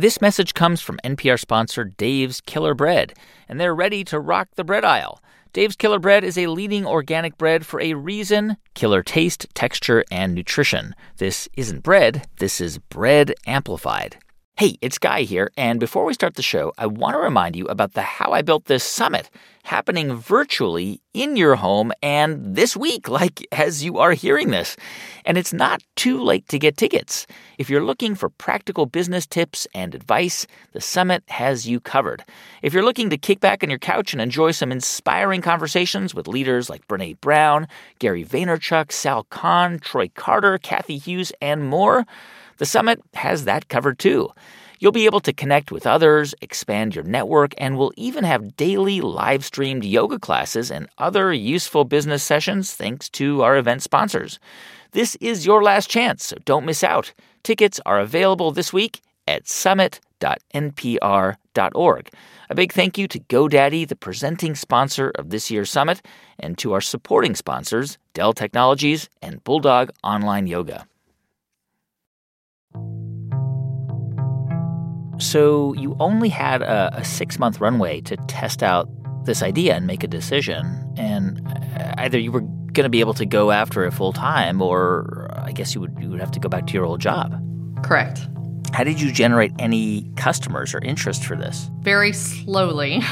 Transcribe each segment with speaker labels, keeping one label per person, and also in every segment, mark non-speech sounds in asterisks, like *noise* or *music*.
Speaker 1: This message comes from NPR sponsor Dave's Killer Bread, and they're ready to rock the bread aisle. Dave's Killer Bread is a leading organic bread for a reason killer taste, texture, and nutrition. This isn't bread, this is bread amplified. Hey, it's Guy here, and before we start the show, I want to remind you about the How I Built This Summit happening virtually in your home and this week, *laughs* like as you are hearing this. And it's not too late to get tickets. If you're looking for practical business tips and advice, the summit has you covered. If you're looking to kick back on your couch and enjoy some inspiring conversations with leaders like Brene Brown, Gary Vaynerchuk, Sal Khan, Troy Carter, Cathy Hughes, and more, the summit has that covered too. You'll be able to connect with others, expand your network, and we'll even have daily live streamed yoga classes and other useful business sessions thanks to our event sponsors. This is your last chance, so don't miss out. Tickets are available this week at summit.npr.org. A big thank you to GoDaddy, the presenting sponsor of this year's summit, and to our supporting sponsors, Dell Technologies and Bulldog Online Yoga. So you only had a, a six month runway to test out this idea and make a decision. And uh, either you were going to be able to go after it full time, or I guess you would you would have to go back to your old job.
Speaker 2: Correct.
Speaker 1: How did you generate any customers or interest for this?
Speaker 2: Very slowly.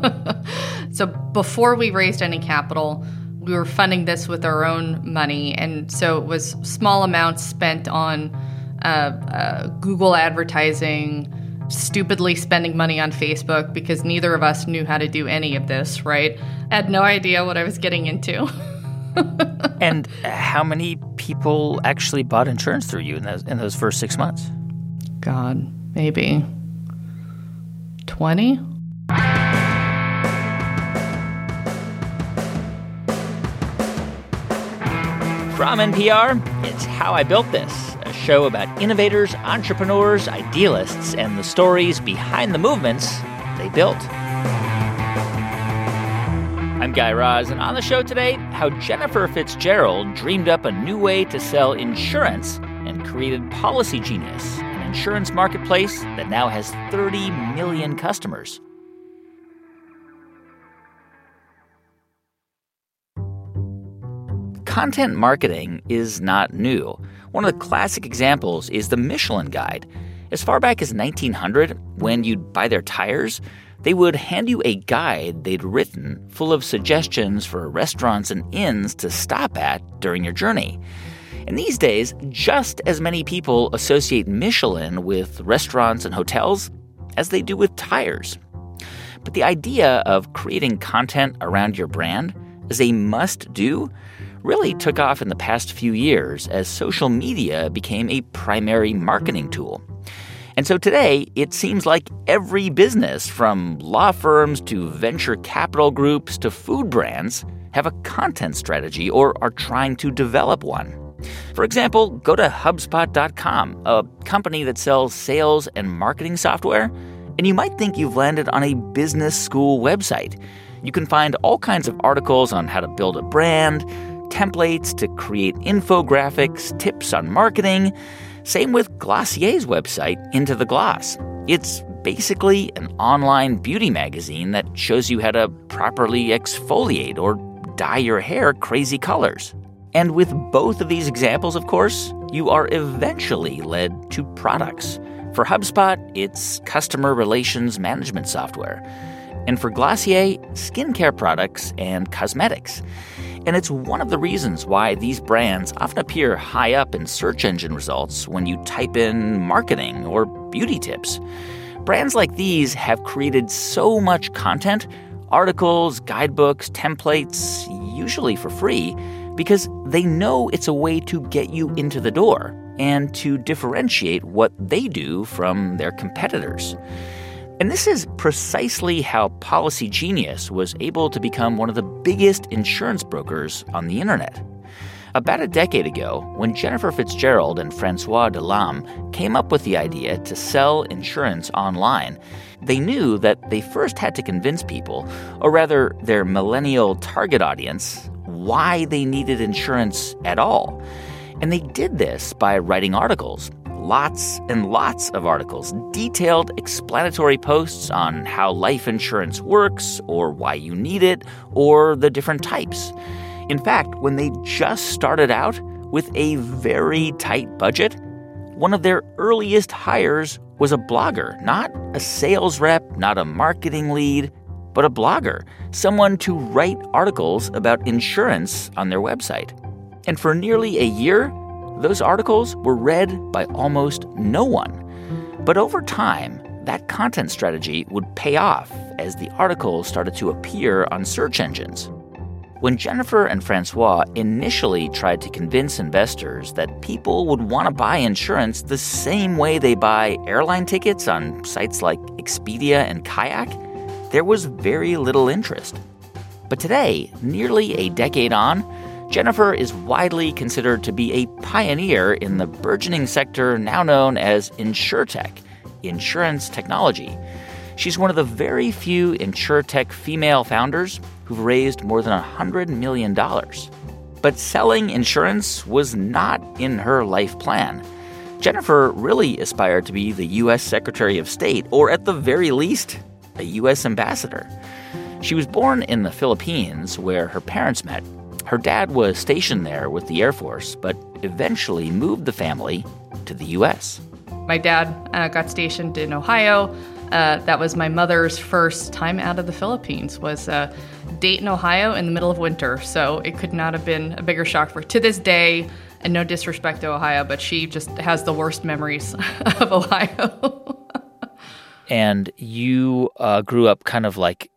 Speaker 2: *laughs* so before we raised any capital, we were funding this with our own money, and so it was small amounts spent on uh, uh, Google advertising, stupidly spending money on Facebook because neither of us knew how to do any of this, right? I had no idea what I was getting into. *laughs*
Speaker 1: and how many people actually bought insurance through you in those, in those first six months?
Speaker 2: God, maybe 20?
Speaker 1: From NPR, it's How I Built This show about innovators, entrepreneurs, idealists, and the stories behind the movements they built. I'm Guy Raz, and on the show today, how Jennifer Fitzgerald dreamed up a new way to sell insurance and created Policygenius, an insurance marketplace that now has 30 million customers. Content marketing is not new. One of the classic examples is the Michelin Guide. As far back as 1900, when you'd buy their tires, they would hand you a guide they'd written full of suggestions for restaurants and inns to stop at during your journey. And these days, just as many people associate Michelin with restaurants and hotels as they do with tires. But the idea of creating content around your brand as a must do really took off in the past few years as social media became a primary marketing tool. And so today, it seems like every business, from law firms to venture capital groups to food brands, have a content strategy or are trying to develop one. For example, go to HubSpot.com, a company that sells sales and marketing software, and you might think you've landed on a business school website. You can find all kinds of articles on how to build a brand, templates to create infographics, tips on marketing. Same with Glossier's website, Into the Gloss. It's basically an online beauty magazine that shows you how to properly exfoliate or dye your hair crazy colors. And with both of these examples, of course, you are eventually led to products. For HubSpot, it's customer relations management software. And for Glossier, skincare products and cosmetics. And it's one of the reasons why these brands often appear high up in search engine results when you type in marketing or beauty tips. Brands like these have created so much content articles, guidebooks, templates, usually for free because they know it's a way to get you into the door and to differentiate what they do from their competitors. And this is precisely how Policygenius was able to become one of the biggest insurance brokers on the internet. About a decade ago, when Jennifer Fitzgerald and Francois de Lame came up with the idea to sell insurance online, they knew that they first had to convince people, or rather their millennial target audience, why they needed insurance at all. And they did this by writing articles, lots and lots of articles, detailed explanatory posts on how life insurance works, or why you need it, or the different types. In fact, when they just started out with a very tight budget, one of their earliest hires was a blogger, not a sales rep, not a marketing lead, but a blogger, someone to write articles about insurance on their website. And for nearly a year, those articles were read by almost no one. But over time, that content strategy would pay off as the articles started to appear on search engines. When Jennifer and Francois initially tried to convince investors that people would want to buy insurance the same way they buy airline tickets on sites like Expedia and Kayak, there was very little interest. But today, nearly a decade on, Jennifer is widely considered to be a pioneer in the burgeoning sector now known as InsurTech, insurance technology. She's one of the very few InsurTech female founders who've raised more than $100 million. But selling insurance was not in her life plan. Jennifer really aspired to be the U.S. Secretary of State, or at the very least, a U.S. ambassador. She was born in the Philippines, where her parents met. Her dad was stationed there with the Air Force, but eventually moved the family to the U.S.
Speaker 2: My dad uh, got stationed in Ohio. Uh, that was my mother's first time out of the Philippines. Was uh, Dayton, Ohio, in the middle of winter. So it could not have been a bigger shock for. To this day, and no disrespect to Ohio, but she just has the worst memories *laughs* of Ohio.
Speaker 1: and you uh, grew up kind of like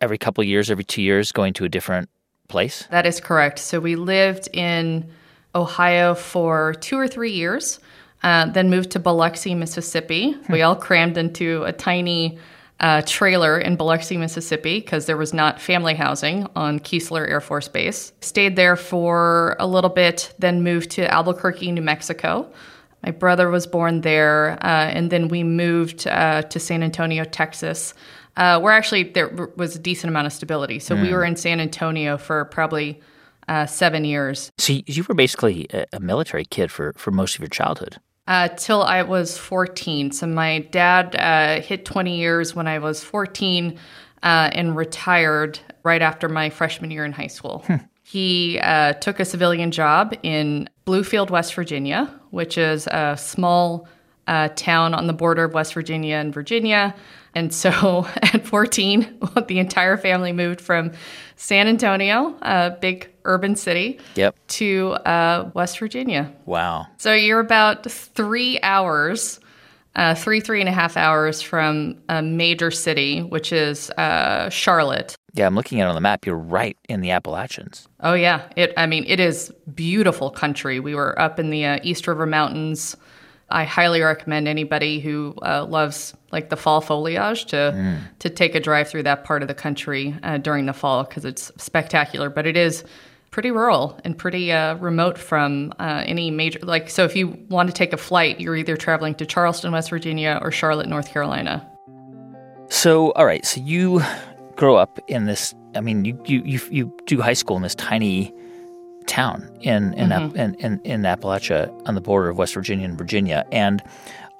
Speaker 1: every couple years, every two years, going to a different place.
Speaker 2: That is correct. So we lived in Ohio for two or three years. Uh, then moved to Biloxi, Mississippi. Hmm. We all crammed into a tiny uh, trailer in Biloxi, Mississippi, because there was not family housing on Keesler Air Force Base. Stayed there for a little bit, then moved to Albuquerque, New Mexico. My brother was born there, uh, and then we moved uh, to San Antonio, Texas, uh, where actually there was a decent amount of stability. So mm. we were in San Antonio for probably uh, seven years.
Speaker 1: So you were basically a military kid for, for most of your childhood
Speaker 2: uh, till I was 14. So my dad uh, hit 20 years when I was 14 uh, and retired right after my freshman year in high school. Hmm. He uh, took a civilian job in Bluefield, West Virginia, which is a small uh, town on the border of West Virginia and Virginia. And so *laughs* at 14, *laughs* the entire family moved from San Antonio, a big urban city,
Speaker 1: yep.
Speaker 2: to uh, West Virginia.
Speaker 1: Wow.
Speaker 2: So you're about three hours, uh, three, three and a half hours from a major city, which is uh, Charlotte.
Speaker 1: Yeah, I'm looking at it on the map. You're right in the Appalachians.
Speaker 2: Oh, yeah. It. I mean, it is beautiful country. We were up in the uh, East River Mountains I highly recommend anybody who uh, loves like the fall foliage to mm. to take a drive through that part of the country uh, during the fall because it's spectacular. But it is pretty rural and pretty uh, remote from uh, any major like. So if you want to take a flight, you're either traveling to Charleston, West Virginia, or Charlotte, North Carolina.
Speaker 1: So all right, so you grow up in this. I mean, you you you, you do high school in this tiny town in in, mm-hmm. in, in, in Appalachia on the border of West Virginia and Virginia. And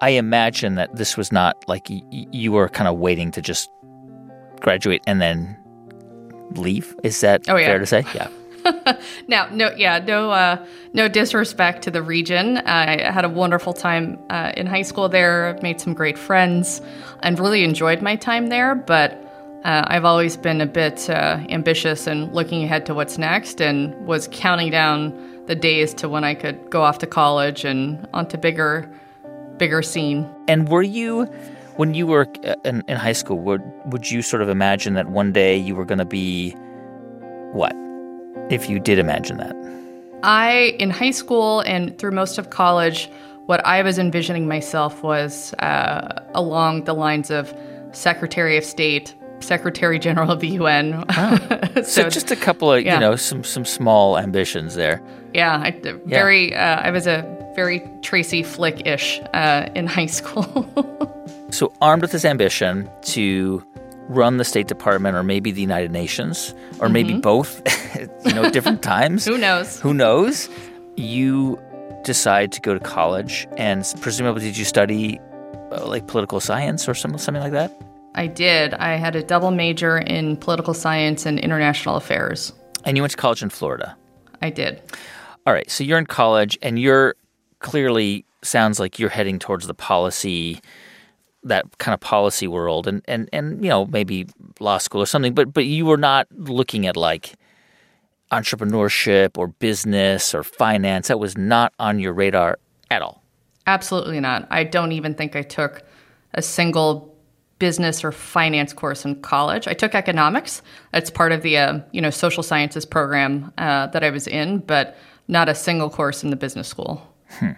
Speaker 1: I imagine that this was not like y- you were kind of waiting to just graduate and then leave. Is that oh, yeah. fair to say? Yeah. *laughs*
Speaker 2: now, no, yeah, no, uh, no disrespect to the region. I had a wonderful time uh, in high school there. Made some great friends, and really enjoyed my time there. But uh, I've always been a bit uh, ambitious and looking ahead to what's next, and was counting down the days to when I could go off to college and onto bigger, bigger scene.
Speaker 1: And were you, when you were uh, in, in high school, would would you sort of imagine that one day you were going to be what? If you did imagine that,
Speaker 2: I in high school and through most of college, what I was envisioning myself was uh, along the lines of Secretary of State, Secretary General of the UN.
Speaker 1: Oh. *laughs* so, so, just a couple of yeah. you know some some small ambitions there.
Speaker 2: Yeah, I, very. Yeah. Uh, I was a very Tracy Flick ish uh, in high *laughs* school.
Speaker 1: so armed with this ambition to run the State Department or maybe the United Nations or mm-hmm. maybe both, *laughs* you know, different times.
Speaker 2: Who knows?
Speaker 1: Who knows? You decide to go to college? And presumably, did you study uh, like political science or some, something like that?
Speaker 2: I did. I had a double major in political science and international affairs.
Speaker 1: And you went to college in Florida?
Speaker 2: I did.
Speaker 1: All right. So you're in college and you're clearly sounds like you're heading towards the policy that kind of policy world and, and, and you know maybe law school or something but but you were not looking at like entrepreneurship or business or finance that was not on your radar at all
Speaker 2: absolutely not i don't even think i took a single business or finance course in college i took economics that's part of the uh, you know social sciences program uh, that i was in but not a single course in the business school
Speaker 1: hmm.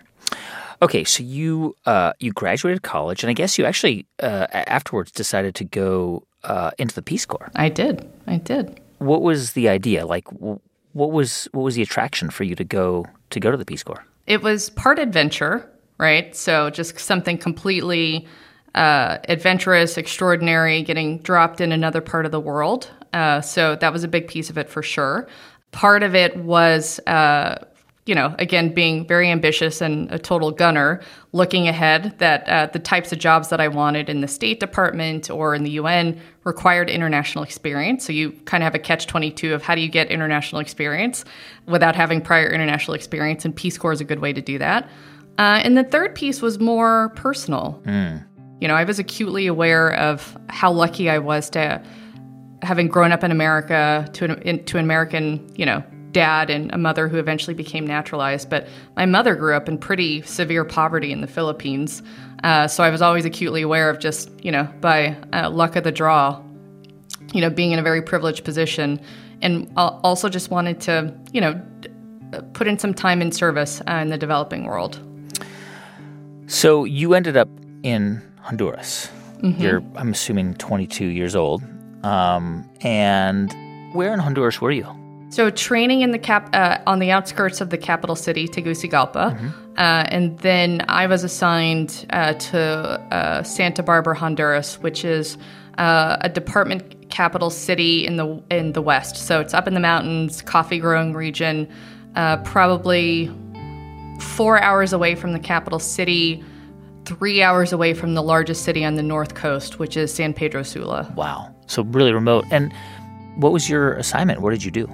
Speaker 1: Okay, so you uh, you graduated college, and I guess you actually uh, afterwards decided to go uh, into the Peace Corps.
Speaker 2: I did. I did.
Speaker 1: What was the idea? Like, what was what was the attraction for you to go to go to the Peace Corps?
Speaker 2: It was part adventure, right? So just something completely uh, adventurous, extraordinary, getting dropped in another part of the world. Uh, so that was a big piece of it for sure. Part of it was uh, you know, again, being very ambitious and a total gunner, looking ahead that uh, the types of jobs that I wanted in the State Department or in the UN required international experience. So you kind of have a catch 22 of how do you get international experience without having prior international experience, and Peace Corps is a good way to do that. Uh, and the third piece was more personal. Mm. You know, I was acutely aware of how lucky I was to having grown up in America to an, in, to an American, you know, dad and a mother who eventually became naturalized. But my mother grew up in pretty severe poverty in the Philippines. Uh, so I was always acutely aware of just, you know, by uh, luck of the draw, you know, being in a very privileged position. And also just wanted to, you know, put in some time in service uh, in the developing world.
Speaker 1: So you ended up in Honduras. Mm-hmm. You're, I'm assuming, 22 years old. Um, and where in Honduras were you?
Speaker 2: So training in the cap uh, on the outskirts of the capital city, Tegucigalpa, mm-hmm. uh, and then I was assigned uh, to uh, Santa Barbara, Honduras, which is uh, a department capital city in the in the west. So it's up in the mountains, coffee growing region, uh, probably four hours away from the capital city. Three hours away from the largest city on the north coast, which is San Pedro Sula.
Speaker 1: Wow. So, really remote. And what was your assignment? What did you do?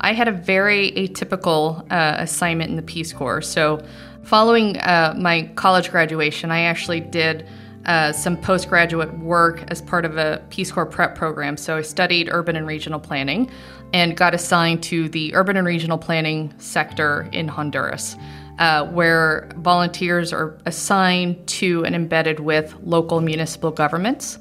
Speaker 2: I had a very atypical uh, assignment in the Peace Corps. So, following uh, my college graduation, I actually did uh, some postgraduate work as part of a Peace Corps prep program. So, I studied urban and regional planning and got assigned to the urban and regional planning sector in Honduras. Uh, where volunteers are assigned to and embedded with local municipal governments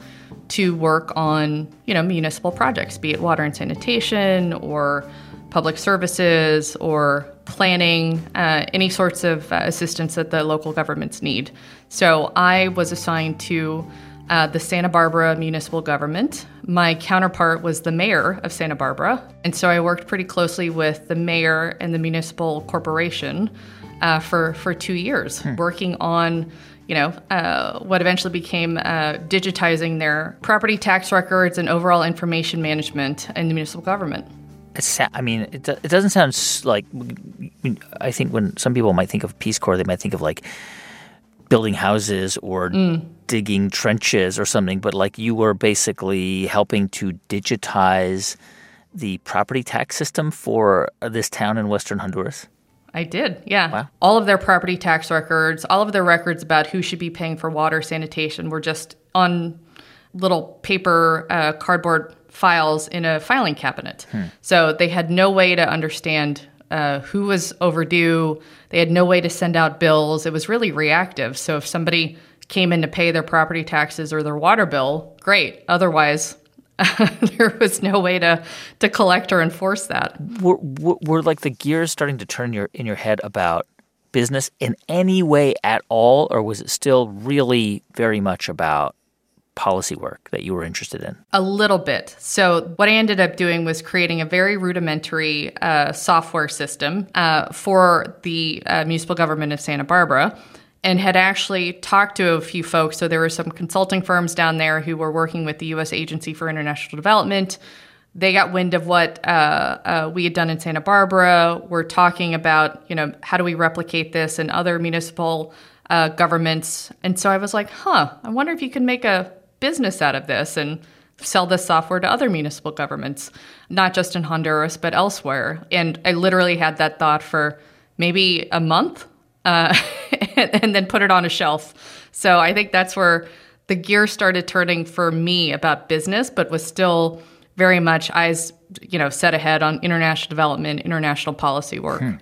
Speaker 2: to work on, you know, municipal projects, be it water and sanitation or public services or planning, uh, any sorts of uh, assistance that the local governments need. So I was assigned to uh, the Santa Barbara municipal government. My counterpart was the mayor of Santa Barbara. And so I worked pretty closely with the mayor and the municipal corporation uh, for, for two years, hmm. working on you know, uh, what eventually became uh, digitizing their property tax records and overall information management in the municipal government.
Speaker 1: I mean, it, it doesn't sound like. I think when some people might think of Peace Corps, they might think of like building houses or mm. digging trenches or something. But like you were basically helping to digitize the property tax system for this town in Western Honduras.
Speaker 2: I did, yeah. Wow. All of their property tax records, all of their records about who should be paying for water sanitation were just on little paper, uh, cardboard files in a filing cabinet. Hmm. So they had no way to understand uh, who was overdue. They had no way to send out bills. It was really reactive. So if somebody came in to pay their property taxes or their water bill, great. Otherwise, *laughs* there was no way to to collect or enforce that.
Speaker 1: Were, were, were like the gears starting to turn your in your head about business in any way at all, or was it still really very much about policy work that you were interested in?
Speaker 2: A little bit. So, what I ended up doing was creating a very rudimentary uh, software system uh, for the uh, municipal government of Santa Barbara and had actually talked to a few folks. So, there were some consulting firms down there who were working with the U.S. Agency for International Development. they got wind of what uh, uh, we had done in Santa Barbara. We're talking about, you know, how do we replicate this in other municipal uh, governments? And so I was like, huh, I wonder if you can make a business out of this and sell this software to other municipal governments, not just in Honduras, but elsewhere. And I literally had that thought for maybe a month uh, *laughs* and then put it on a shelf. So I think that's where the gear started turning for me about business, but was still very much eyes, you know, set ahead on international development, international policy work. Hmm.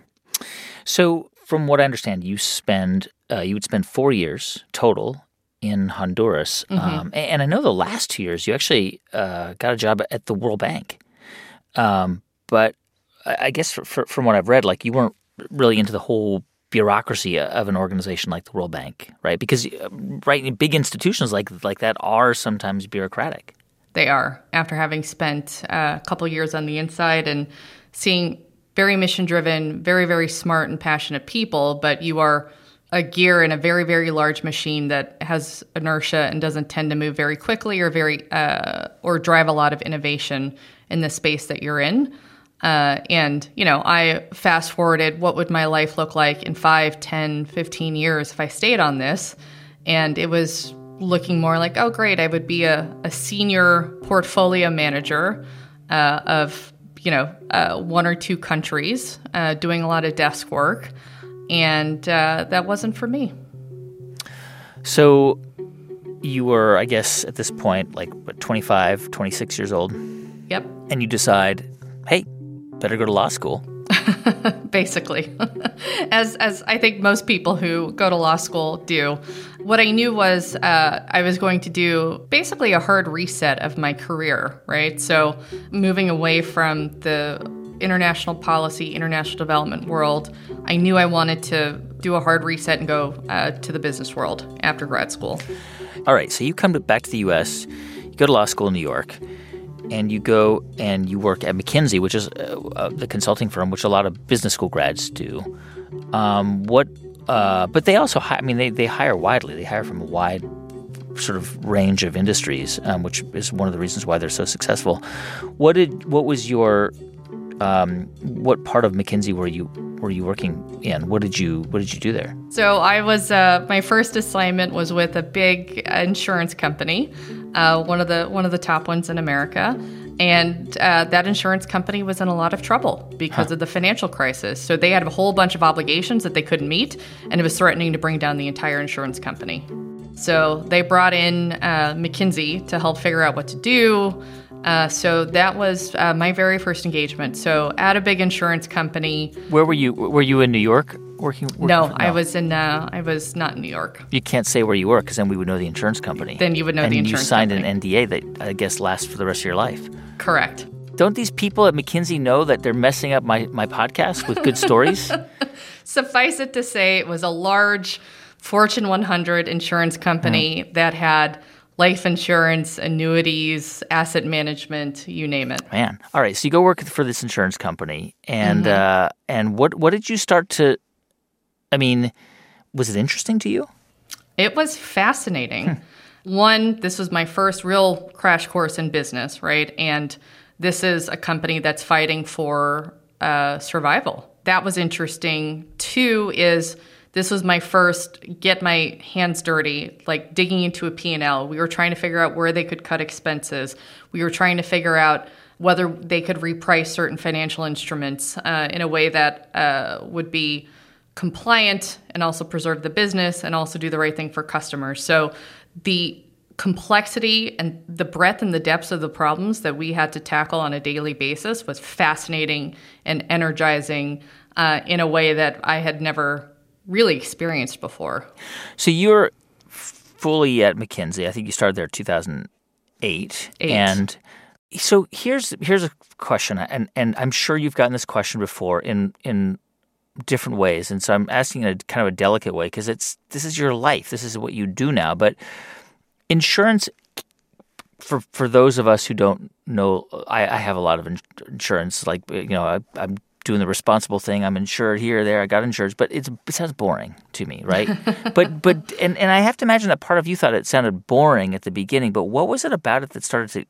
Speaker 1: So, from what I understand, you spend uh, you would spend four years total in Honduras, mm-hmm. um, and I know the last two years you actually uh, got a job at the World Bank. Um, but I guess for, for, from what I've read, like you weren't really into the whole bureaucracy of an organization like the World Bank, right? Because uh, right, big institutions like like that are sometimes bureaucratic.
Speaker 2: They are. After having spent uh, a couple years on the inside and seeing very mission driven, very very smart and passionate people, but you are a gear in a very very large machine that has inertia and doesn't tend to move very quickly or very uh, or drive a lot of innovation in the space that you're in. Uh, and, you know, I fast forwarded what would my life look like in 5, 10, 15 years if I stayed on this. And it was looking more like, oh, great, I would be a, a senior portfolio manager uh, of, you know, uh, one or two countries, uh, doing a lot of desk work. And uh, that wasn't for me.
Speaker 1: So you were, I guess, at this point, like, what, 25, 26 years old?
Speaker 2: Yep.
Speaker 1: And you decide, hey, better go to law school. *laughs*
Speaker 2: Basically, *laughs* as as I think most people who go to law school do. What I knew was uh, I was going to do basically a hard reset of my career, right? So moving away from the international policy, international development world, I knew I wanted to do a hard reset and go uh, to the business world after grad school.
Speaker 1: All right, so you come to, back to the U.S. You go to law school in New York and you go and you work at McKinsey, which is uh, uh, the consulting firm, which a lot of business school grads do. Um, what? Uh, but they also, hi- I mean, they they hire widely. They hire from a wide sort of range of industries, um, which is one of the reasons why they're so successful. What did? What was your? Um, what part of McKinsey were you were you working in? What did you What did you do there?
Speaker 2: So I was uh, my first assignment was with a big insurance company uh, one of the one of the top ones in America. And uh, that insurance company was in a lot of trouble because huh. of the financial crisis. So they had a whole bunch of obligations that they couldn't meet, and it was threatening to bring down the entire insurance company. So they brought in uh, McKinsey to help figure out what to do. Uh, so that was uh, my very first engagement. So at a big insurance company.
Speaker 1: Where were you? Were you in New York? working? working
Speaker 2: no, I was in. Uh, I was not in New York.
Speaker 1: You can't say where you were because then we would know the insurance company.
Speaker 2: Then you would know
Speaker 1: and
Speaker 2: the insurance.
Speaker 1: And you signed
Speaker 2: company.
Speaker 1: an NDA that I guess lasts for the rest of your life.
Speaker 2: Correct.
Speaker 1: Don't these people at McKinsey know that they're messing up my, my podcast with good stories? *laughs*
Speaker 2: Suffice it to say, it was a large Fortune 100 insurance company mm. that had life insurance, annuities, asset management, you name it.
Speaker 1: Man, all right. So you go work for this insurance company, and mm-hmm. uh, and what what did you start to I mean, was it interesting to you?
Speaker 2: It was fascinating. Hmm. One, this was my first real crash course in business, right? And this is a company that's fighting for uh, survival. That was interesting. Two is this was my first get my hands dirty, like digging into a P&L. We were trying to figure out where they could cut expenses. We were trying to figure out whether they could reprice certain financial instruments uh, in a way that uh, would be compliant and also preserve the business and also do the right thing for customers. So the complexity and the breadth and the depths of the problems that we had to tackle on a daily basis was fascinating and energizing uh, in a way that I had never really experienced before.
Speaker 1: So you're fully at McKinsey. I think you started there in 2008.
Speaker 2: Eight.
Speaker 1: And so here's here's a question, and and I'm sure you've gotten this question before in in different ways. And so I'm asking in a kind of a delicate way because it's this is your life. This is what you do now. But insurance for for those of us who don't know, I, I have a lot of insurance. Like you know, I, I'm doing the responsible thing. I'm insured here, there. I got insured, but it's it sounds boring to me, right? *laughs* but but and and I have to imagine that part of you thought it sounded boring at the beginning. But what was it about it that started to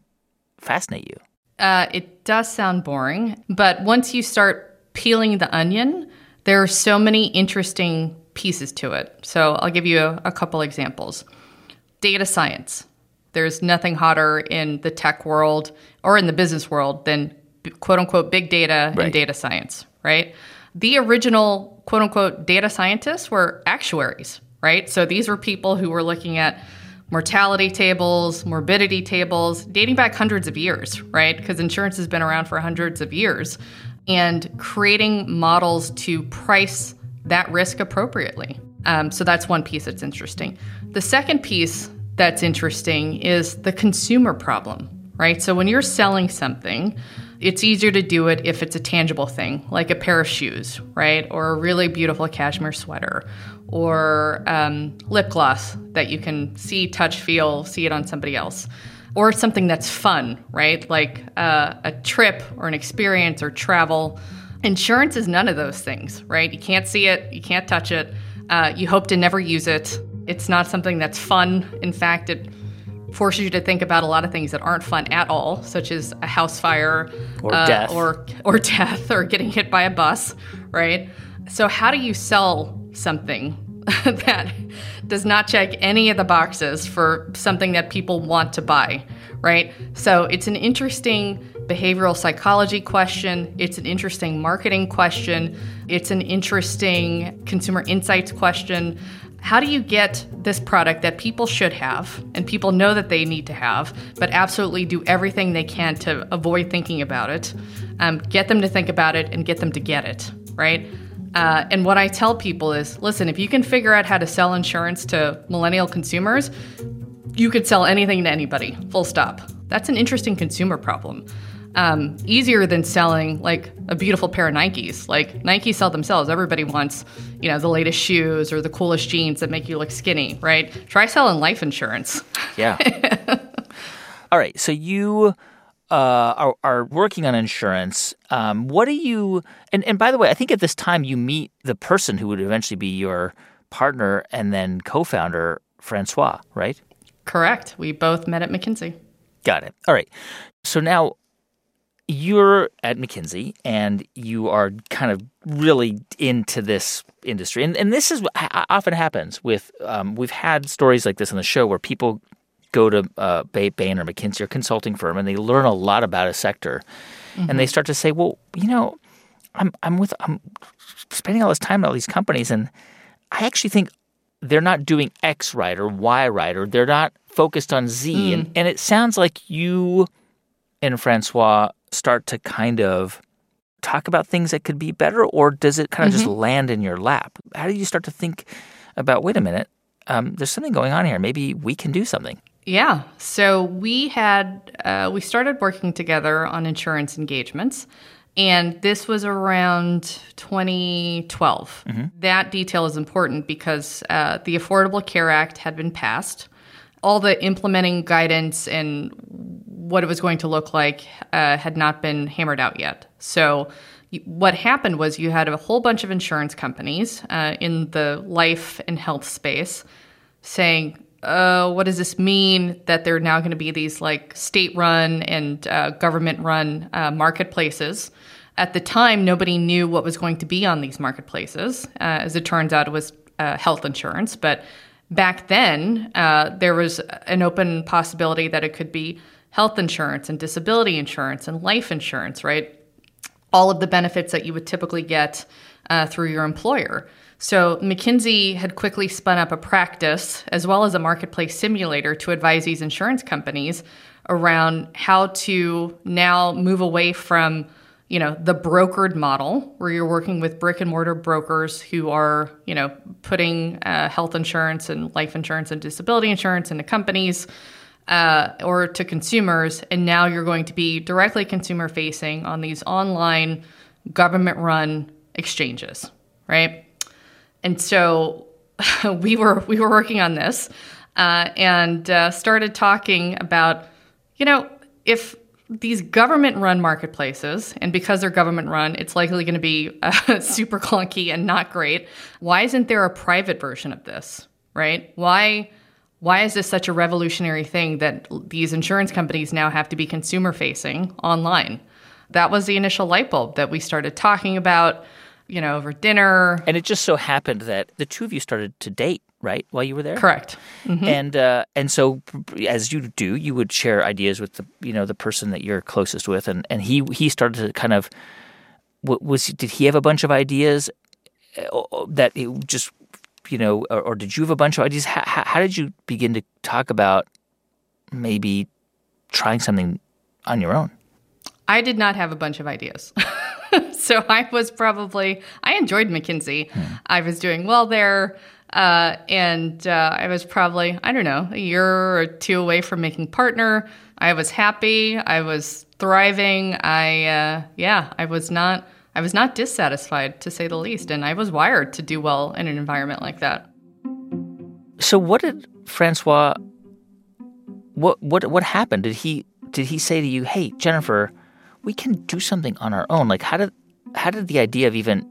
Speaker 1: fascinate you?
Speaker 2: Uh, it does sound boring, but once you start peeling the onion, there are so many interesting pieces to it. So I'll give you a, a couple examples. Data science. There's nothing hotter in the tech world or in the business world than quote unquote big data
Speaker 1: Right.
Speaker 2: and data science, right? The original quote unquote data scientists were actuaries, right? So these were people who were looking at mortality tables, morbidity tables, dating back hundreds of years, right? Because insurance has been around for hundreds of years, and creating models to price that risk appropriately. Um, so that's one piece that's interesting. The second piece that's interesting is the consumer problem, right? So when you're selling something, it's easier to do it if it's a tangible thing, like a pair of shoes, right? Or a really beautiful cashmere sweater, or um, lip gloss that you can see, touch, feel, see it on somebody else. Or something that's fun, right? Like uh, a trip or an experience or travel. Insurance is none of those things, right? You can't see it, you can't touch it, uh, you hope to never use it. It's not something that's fun. In fact, it forces you to think about a lot of things that aren't fun at all, such as a house fire
Speaker 1: Or
Speaker 2: uh,
Speaker 1: death.
Speaker 2: or or *laughs* death or getting hit by a bus, right? So how do you sell something *laughs* that does not check any of the boxes for something that people want to buy, right? So it's an interesting behavioral psychology question, it's an interesting marketing question, it's an interesting consumer insights question how do you get this product that people should have and people know that they need to have, but absolutely do everything they can to avoid thinking about it, um, get them to think about it, and get them to get it, right? Uh, and what I tell people is listen, if you can figure out how to sell insurance to millennial consumers, you could sell anything to anybody, full stop. That's an interesting consumer problem. Um, easier than selling like a beautiful pair of Nikes. Like Nike sell themselves. Everybody wants, you know, the latest shoes or the coolest jeans that make you look skinny, right? Try selling life insurance.
Speaker 1: Yeah. *laughs* All right. So you uh, are, are working on insurance. Um, what do you? And, and by the way, I think at this time you meet the person who would eventually be your partner and then co-founder, Francois, right?
Speaker 2: Correct. We both met at McKinsey.
Speaker 1: Got it. All right. So now you're at McKinsey and you are kind of really into this industry. And, and this is what often happens with, um, we've had stories like this on the show where people go to uh, Bain or McKinsey or consulting firm and they learn a lot about a sector. And they start to say, well, you know, I'm, I'm with, I'm spending all this time at all these companies and I actually think they're not doing X right or Y right or they're not focused on Z. And, and it sounds like you and Francois start to kind of talk about things that could be better, or does it kind of just land in your lap? How do you start to think about, wait a minute, um, there's something going on here. Maybe we can do something.
Speaker 2: Yeah. So we had uh, we started working together on insurance engagements, and this was around 2012. That detail is important because uh, the Affordable Care Act had been passed. All the implementing guidance and what it was going to look like uh, had not been hammered out yet. So what happened was you had a whole bunch of insurance companies uh, in the life and health space saying, uh, what does this mean that there are now going to be these like state run and uh, government run uh, marketplaces? At the time, nobody knew what was going to be on these marketplaces. Uh, as it turns out, it was uh, health insurance. But back then, there was an open possibility that it could be health insurance and disability insurance and life insurance, right? all of the benefits that you would typically get uh, through your employer. So McKinsey had quickly spun up a practice as well as a marketplace simulator to advise these insurance companies around how to now move away from you know the brokered model where you're working with brick and mortar brokers who are you know putting uh, health insurance and life insurance and disability insurance into companies uh, or to consumers, and now you're going to be directly consumer facing on these online government run exchanges, right? And so *laughs* we were we were working on this uh, and uh, started talking about, you know, if these government run marketplaces, and because they're government run, it's likely going to be uh, *laughs* super clunky and not great. Why isn't there a private version of this, right? Why why is this such a revolutionary thing that these insurance companies now have to be consumer facing online? That was the initial light bulb that we started talking about, you know, over dinner.
Speaker 1: And it just so happened that the two of you started to date, right, while you were there?
Speaker 2: Correct. Mm-hmm.
Speaker 1: And uh, and so as you do, you would share ideas with the you know the person that you're closest with, and, and he he started to kind of was did he have a bunch of ideas uh, that it just you know, or, or, did you have a bunch of ideas? How, how did you begin to talk about maybe trying something on your own?
Speaker 2: I did not have a bunch of ideas. *laughs* so I was probably, I enjoyed McKinsey. Hmm. I was doing well there. Uh, and uh, I was probably, I don't know, a year or two away from making partner. I was happy. I was thriving. I, uh, yeah, I was not I was not dissatisfied, to say the least, and I was wired to do well in an environment like that.
Speaker 1: So, what did Francois? What what what happened? Did he did he say to you, "Hey, Jennifer, we can do something on our own"? Like, how did how did the idea of even,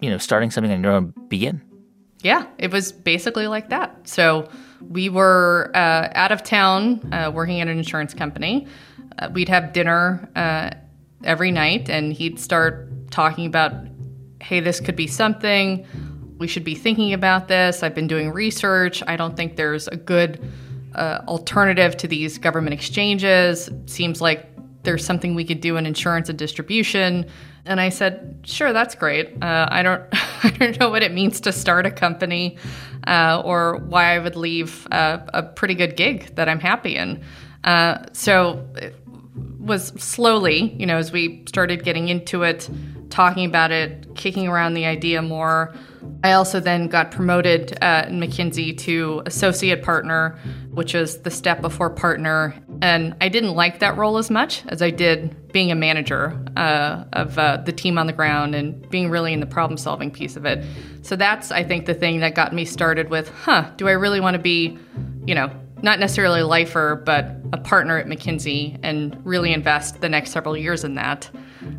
Speaker 1: you know, starting something on your own begin?
Speaker 2: Yeah, it was basically like that. So we were uh, out of town uh, working at an insurance company. Uh, we'd have dinner uh, every night, and he'd start talking about, hey, this could be something. We should be thinking about this. I've been doing research. I don't think there's a good uh, alternative to these government exchanges. Seems like there's something we could do in insurance and distribution. And I said, sure, that's great. Uh, I don't, *laughs* I don't know what it means to start a company, uh, or why I would leave a, a, pretty good gig that I'm happy in. Uh, so was slowly, you know, as we started getting into it, talking about it, kicking around the idea more. I also then got promoted at McKinsey to associate partner, which is the step before partner. And I didn't like that role as much as I did being a manager uh, of uh, the team on the ground and being really in the problem solving piece of it. So that's, I think, the thing that got me started with, huh, do I really want to be, you know, not necessarily a lifer, but a partner at McKinsey and really invest the next several years in that.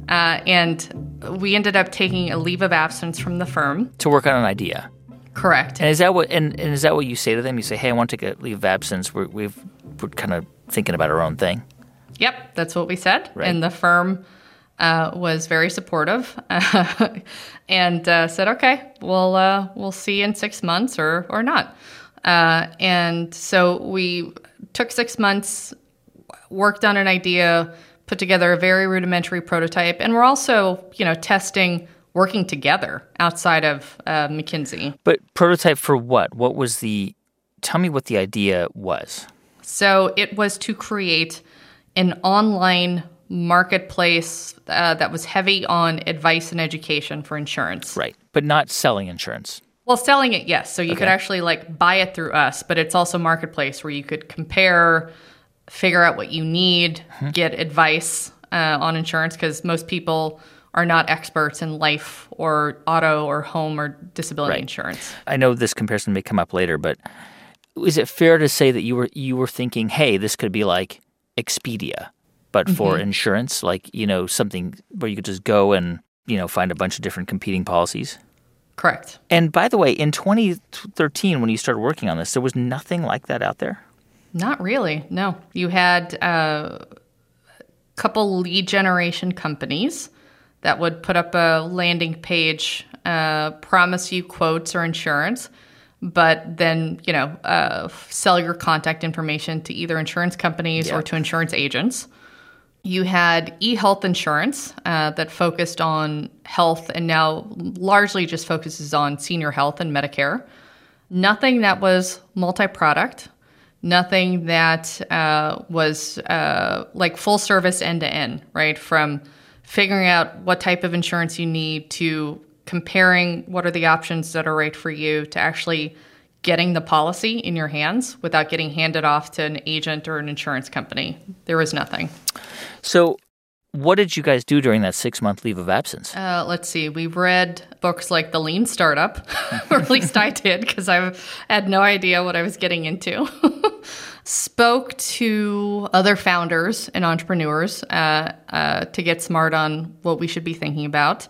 Speaker 2: Uh, and we ended up taking a leave of absence from the firm
Speaker 1: to work on an idea.
Speaker 2: Correct.
Speaker 1: And is that what? And, and is that what you say to them? You say, "Hey, I want to take a leave of absence. We're, we've we're kind of thinking about our own thing."
Speaker 2: Yep, that's what we said. Right. And the firm uh, was very supportive *laughs* and uh, said, "Okay, we'll uh, we'll see in six months or or not." Uh, and so we took six months, worked on an idea, put together a very rudimentary prototype, and we're also, you know, testing working together outside of uh, McKinsey.
Speaker 1: But prototype for what? What was the? Tell me what the idea was.
Speaker 2: So it was to create an online marketplace uh, that was heavy on advice and education for insurance.
Speaker 1: Right, but not selling insurance.
Speaker 2: Well, selling it, yes. So you okay. could actually like buy it through us, but it's also marketplace where you could compare, figure out what you need, mm-hmm. get advice uh, on insurance because most people are not experts in life or auto or home or disability right. insurance.
Speaker 1: I know this comparison may come up later, but is it fair to say that you were you were thinking, hey, this could be like Expedia, but for mm-hmm. insurance, like you know something where you could just go and you know find a bunch of different competing policies?
Speaker 2: Correct.
Speaker 1: And by the way, in 2013, when you started working on this, there was nothing like that out there?
Speaker 2: Not really, no. You had a uh, couple lead generation companies that would put up a landing page, uh, promise you quotes or insurance, but then, you know, uh, sell your contact information to either insurance companies or to insurance agents. You had eHealth insurance uh, that focused on health and now largely just focuses on senior health and Medicare. Nothing that was multi-product, nothing that uh, was uh, like full service end to end, right? From figuring out what type of insurance you need to comparing what are the options that are right for you to actually getting the policy in your hands without getting handed off to an agent or an insurance company. There was nothing.
Speaker 1: So, what did you guys do during that six month leave of absence?
Speaker 2: Uh, let's see. We read books like The Lean Startup, *laughs* or at least I did, because I had no idea what I was getting into. *laughs* Spoke to other founders and entrepreneurs uh, uh, to get smart on what we should be thinking about.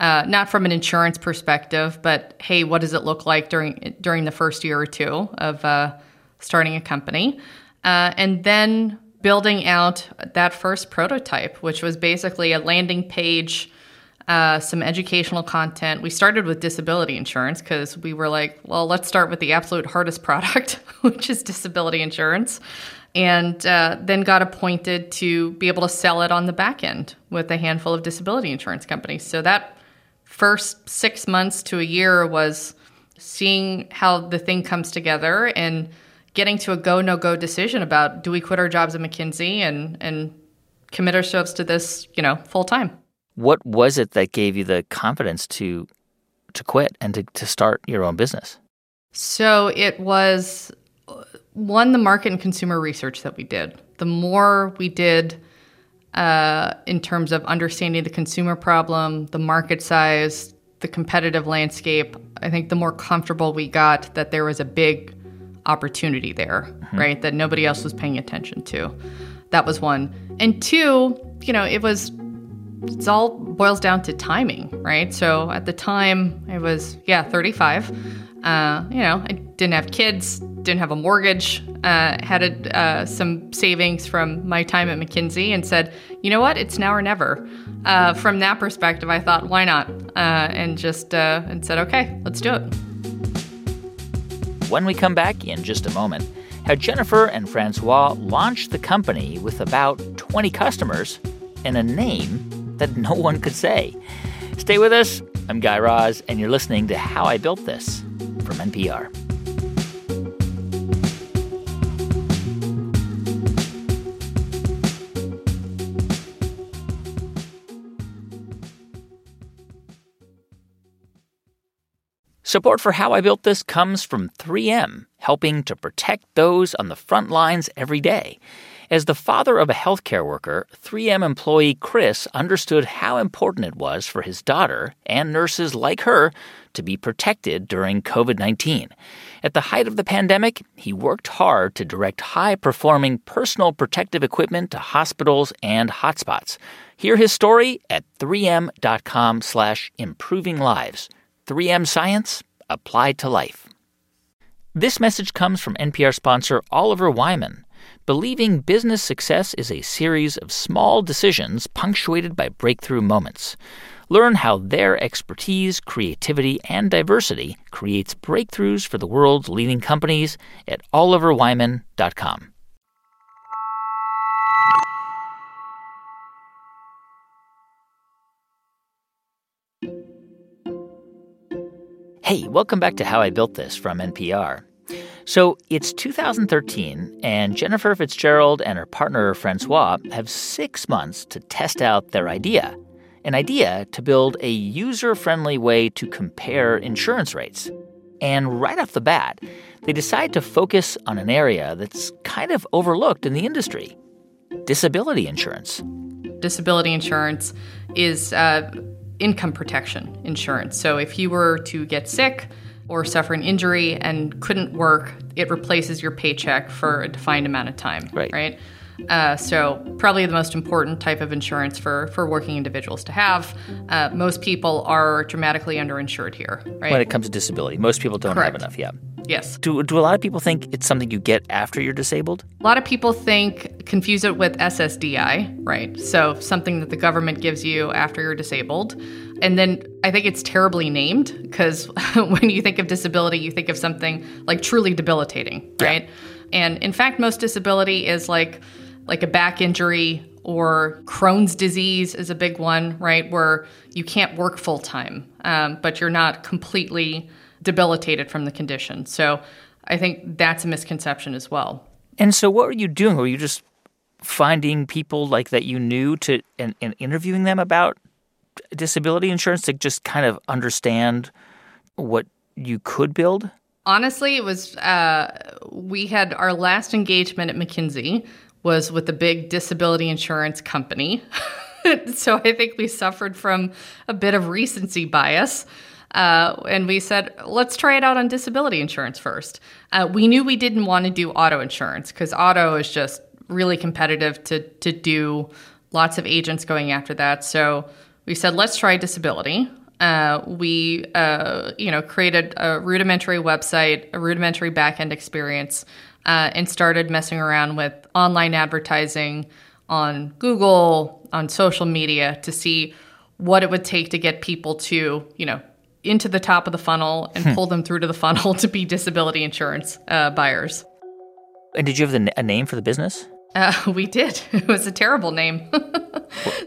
Speaker 2: Uh, not from an insurance perspective, but hey, what does it look like during during the first year or two of uh, starting a company, uh, and then building out that first prototype, which was basically a landing page, uh, some educational content. We started with disability insurance because we were like, well, let's start with the absolute hardest product, *laughs* which is disability insurance. And uh, then got appointed to be able to sell it on the back end with a handful of disability insurance companies. So that first six months to a year was seeing how the thing comes together and getting to a go no go decision about do we quit our jobs at McKinsey and and commit ourselves to this, you know, full time.
Speaker 1: What was it that gave you the confidence to to quit and to, to start your own business?
Speaker 2: So it was one the market and consumer research that we did. The more we did uh, in terms of understanding the consumer problem, the market size, the competitive landscape, I think the more comfortable we got that there was a big opportunity there, mm-hmm. right? That nobody else was paying attention to. That was one. And two, you know, it was it's all boils down to timing, right? So at the time, I was yeah, 35. Uh, you know, I didn't have kids, didn't have a mortgage, uh, had a, uh, some savings from my time at McKinsey, and said, you know what, it's now or never. Uh, from that perspective, I thought, why not? Uh, and just uh, and said, okay, let's do it.
Speaker 1: When we come back in just a moment, how Jennifer and Francois launched the company with about 20 customers and a name that no *laughs* one could say. Stay with us. I'm Guy Raz, and you're listening to How I Built This from NPR. Support for How I Built This comes from 3M, helping to protect those on the front lines every day. As the father of a healthcare worker, 3M employee Chris understood how important it was for his daughter and nurses like her to be protected during COVID 19. At the height of the pandemic, he worked hard to direct high performing personal protective equipment to hospitals and hotspots. Hear his story at 3m.com slash improving lives. 3M Science applied to life. This message comes from NPR sponsor Oliver Wyman. Believing business success is a series of small decisions punctuated by breakthrough moments. Learn how their expertise, creativity, and diversity creates breakthroughs for the world's leading companies at oliverwyman.com. Hey, welcome back to How I Built This from NPR. So it's 2013, and Jennifer Fitzgerald and her partner Francois have six months to test out their idea an idea to build a user friendly way to compare insurance rates. And right off the bat, they decide to focus on an area that's kind of overlooked in the industry disability insurance.
Speaker 2: Disability insurance is uh, income protection insurance. So if you were to get sick or suffer an injury and couldn't work, it replaces your paycheck for a defined amount of time.
Speaker 1: Right.
Speaker 2: Right. Uh, so probably the most important type of insurance for for working individuals to have. Uh, most people are dramatically underinsured here. Right.
Speaker 1: When it comes to disability, most people don't
Speaker 2: Correct.
Speaker 1: have enough. Yeah.
Speaker 2: Yes.
Speaker 1: Do, do a lot of people think it's something you get after you're disabled?
Speaker 2: A lot of people think, confuse it with SSDI, right? So something that the government gives you after you're disabled. And then I think it's terribly named because *laughs* when you think of disability, you think of something like truly debilitating, right? Yeah. And in fact, most disability is like like a back injury or Crohn's disease is a big one, right? Where you can't work full time, um, but you're not completely debilitated from the condition. So I think that's a misconception as well.
Speaker 1: And so, what were you doing? Were you just finding people like that you knew to and, and interviewing them about disability insurance to just kind of understand what you could build?
Speaker 2: Honestly, it was uh, we had our last engagement at McKinsey was with a big disability insurance company. *laughs* so I think we suffered from a bit of recency bias. Uh, and we said, let's try it out on disability insurance first. Uh, we knew we didn't want to do auto insurance because auto is just really competitive to, to do, lots of agents going after that. So we said, let's try disability. Uh, we, uh, you know, created a rudimentary website, a rudimentary backend experience uh, and started messing around with online advertising on Google, on social media to see what it would take to get people to, you know, into the top of the funnel and pull them through to the funnel *laughs* to be disability insurance uh, buyers.
Speaker 1: And did you have the, a name for the business?
Speaker 2: Uh, *laughs* we did. *laughs* It was a terrible name.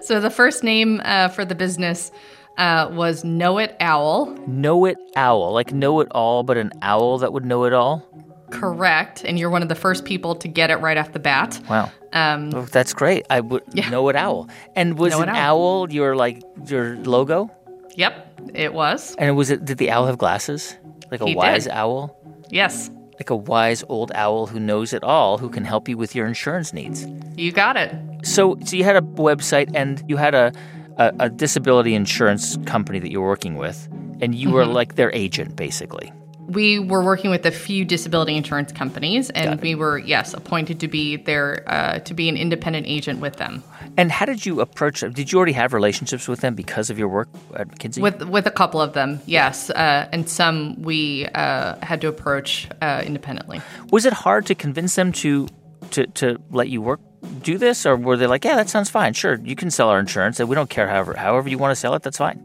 Speaker 2: so the first name uh, for the business uh, was Know It Owl.
Speaker 1: Know It Owl, like know it all, but an owl that would know it all.
Speaker 2: Correct, and you're one of the first people to get it right off the bat.
Speaker 1: Wow.
Speaker 2: Um,
Speaker 1: Oh, that's great. I would
Speaker 2: Yeah.
Speaker 1: know it owl. And was
Speaker 2: Know
Speaker 1: an
Speaker 2: It
Speaker 1: owl your like your logo?
Speaker 2: yep, it was.
Speaker 1: And was it did the owl have glasses? Like a
Speaker 2: He
Speaker 1: wise
Speaker 2: did.
Speaker 1: owl?
Speaker 2: Yes,
Speaker 1: Like a wise old owl who knows it all, who can help you with your insurance needs.
Speaker 2: you got it.
Speaker 1: So so you had a website and you had a a, a disability insurance company that you were working with, and you were like their agent basically.
Speaker 2: We were working with a few disability insurance companies, and we were yes appointed to be their uh, to be an independent agent with them.
Speaker 1: And how did you approach them? Did you already have relationships with them because of your work at McKinsey?
Speaker 2: With with a couple of them, yes, uh, and some we uh, had to approach uh, independently.
Speaker 1: was it hard to convince them to to to let you work do this, or were they like, yeah, that sounds fine, sure, you can sell our insurance, and we don't care however however you want to sell it, that's fine.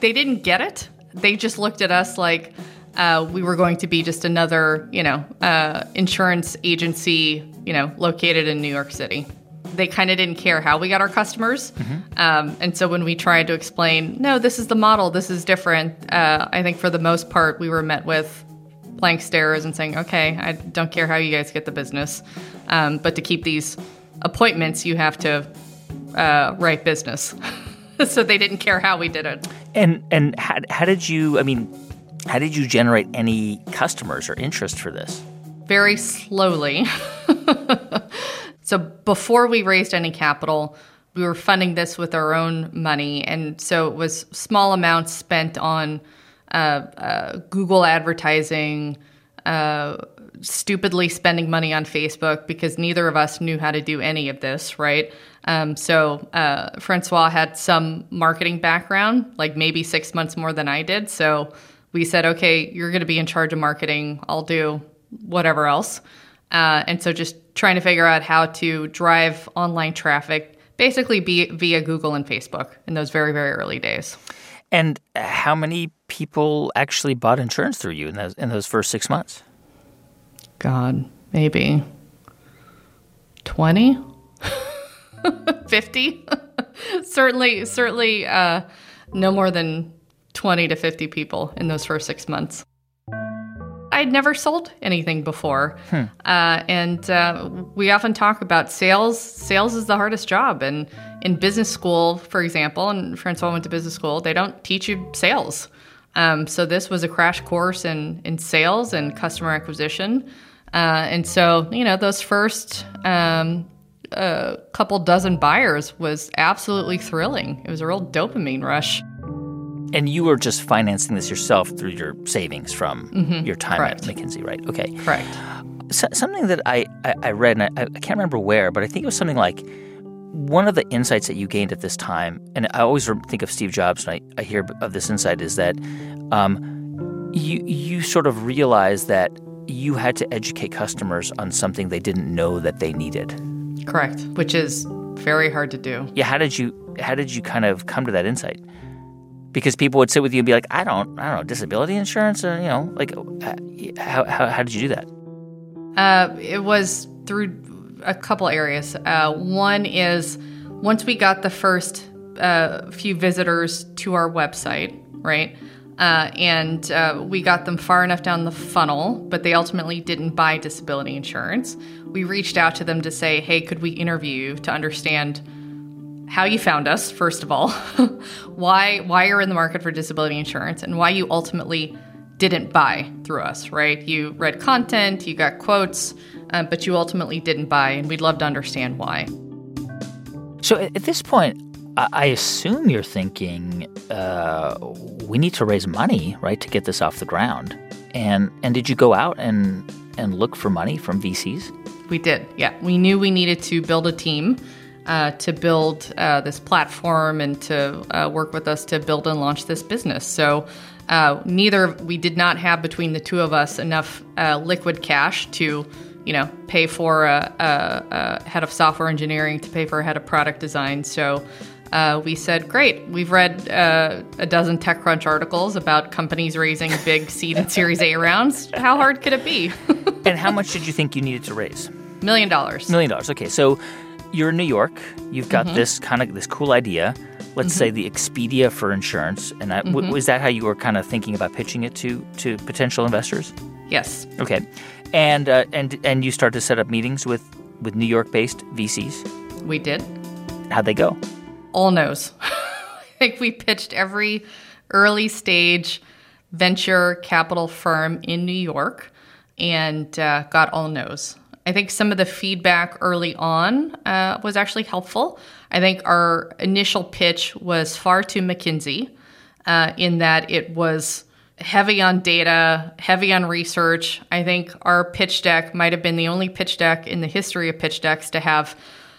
Speaker 2: they didn't get it. They just looked at us like uh, we were going to be just another, you know, uh, insurance agency, you know, located in New York City. They kind of didn't care how we got our customers. Um, and so when we tried to explain, no, this is the model, this is different, uh, I think for the most part, we were met with blank stares and saying, okay, I don't care how you guys get the business. Um, but to keep these appointments, you have to uh, write business. *laughs* so they didn't care how we did it.
Speaker 1: And and how, how did you? I mean, how did you generate any customers or interest for this?
Speaker 2: very slowly. *laughs* so before we raised any capital, we were funding this with our own money, and so it was small amounts spent on uh, uh, Google advertising, uh, stupidly spending money on Facebook because neither of us knew how to do any of this, right? Um, so uh, Francois had some marketing background, like maybe six months more than I did. So we said, okay, you're going to be in charge of marketing. I'll do whatever else. Uh, and so just trying to figure out how to drive online traffic, basically be, via Google and Facebook in those very, very early days.
Speaker 1: And how many people actually bought insurance through you in those in those first six months?
Speaker 2: God, maybe 20, *laughs* 50. *laughs* certainly, certainly uh, no more than 20 to 50 people in those first six months. I'd never sold anything before. Uh, and uh, we often talk about sales. Sales is the hardest job. And in business school, for example, and Francois went to business school, they don't teach you sales. Um, so this was a crash course in, in sales and customer acquisition. Uh, and so, you know, those first um, uh, couple dozen buyers was absolutely thrilling. It was a real dopamine rush.
Speaker 1: And you were just financing this yourself through your savings from your time
Speaker 2: correct.
Speaker 1: at McKinsey, right? Okay.
Speaker 2: Correct.
Speaker 1: So, something that I, I, I read, and I, I can't remember where, but I think it was something like one of the insights that you gained at this time, and I always think of Steve Jobs, when I, I hear of this insight, is that um, you, you sort of realized that you had to educate customers on something they didn't know that they needed.
Speaker 2: Correct. Which is very hard to do.
Speaker 1: Yeah, how did you how did you kind of come to that insight? Because people would sit with you and be like, I don't, I don't know, disability insurance, or you know, like, uh, how, how, how did you do that?
Speaker 2: Uh, it was through a couple areas. Uh, one is once we got the first uh, few visitors to our website, right? Uh, and uh, we got them far enough down the funnel, but they ultimately didn't buy disability insurance. We reached out to them to say, hey, could we interview you to understand how you found us, first of all, *laughs* why why you're in the market for disability insurance, and why you ultimately didn't buy through us, right? You read content, you got quotes, uh, but you ultimately didn't buy, and we'd love to understand why.
Speaker 1: So at, this point, I, I assume you're thinking uh, we need to raise money, right, to get this off the ground. And and did you go out and and look for money from VCs?
Speaker 2: We did, yeah. We knew we needed to build a team uh, to build uh, this platform and to uh, work with us to build and launch this business. So uh, neither we did not have between the two of us enough uh, liquid cash to you know, pay for a, a, a head of software engineering, to pay for a head of product design. So uh, we said, great, we've read uh, a dozen TechCrunch articles about companies raising big seed and Series A rounds. How hard could it be? *laughs*
Speaker 1: and how much did you think you needed to raise?
Speaker 2: Million dollars.
Speaker 1: Million dollars. Okay, so you're in New York. You've got mm-hmm. this kind of this cool idea. Let's mm-hmm. say the Expedia for insurance, and I, mm-hmm. w- was that how you were kind of thinking about pitching it to to potential investors?
Speaker 2: Yes.
Speaker 1: Okay, and uh, and and you start to set up meetings with with New York based VCs.
Speaker 2: We did.
Speaker 1: How'd they go?
Speaker 2: All no's. *laughs* I think we pitched every early stage venture capital firm in New York and uh, got all no's. I think some of the feedback early on uh, was actually helpful. I think our initial pitch was far too McKinsey uh, in that it was heavy on data, heavy on research. I think our pitch deck might have been the only pitch deck in the history of pitch decks to have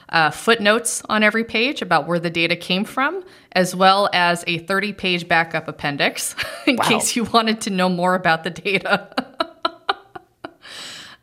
Speaker 2: uh, footnotes on every page about where the data came from, as well as a 30 page backup appendix *laughs* in wow. case you wanted to know more about the data. *laughs*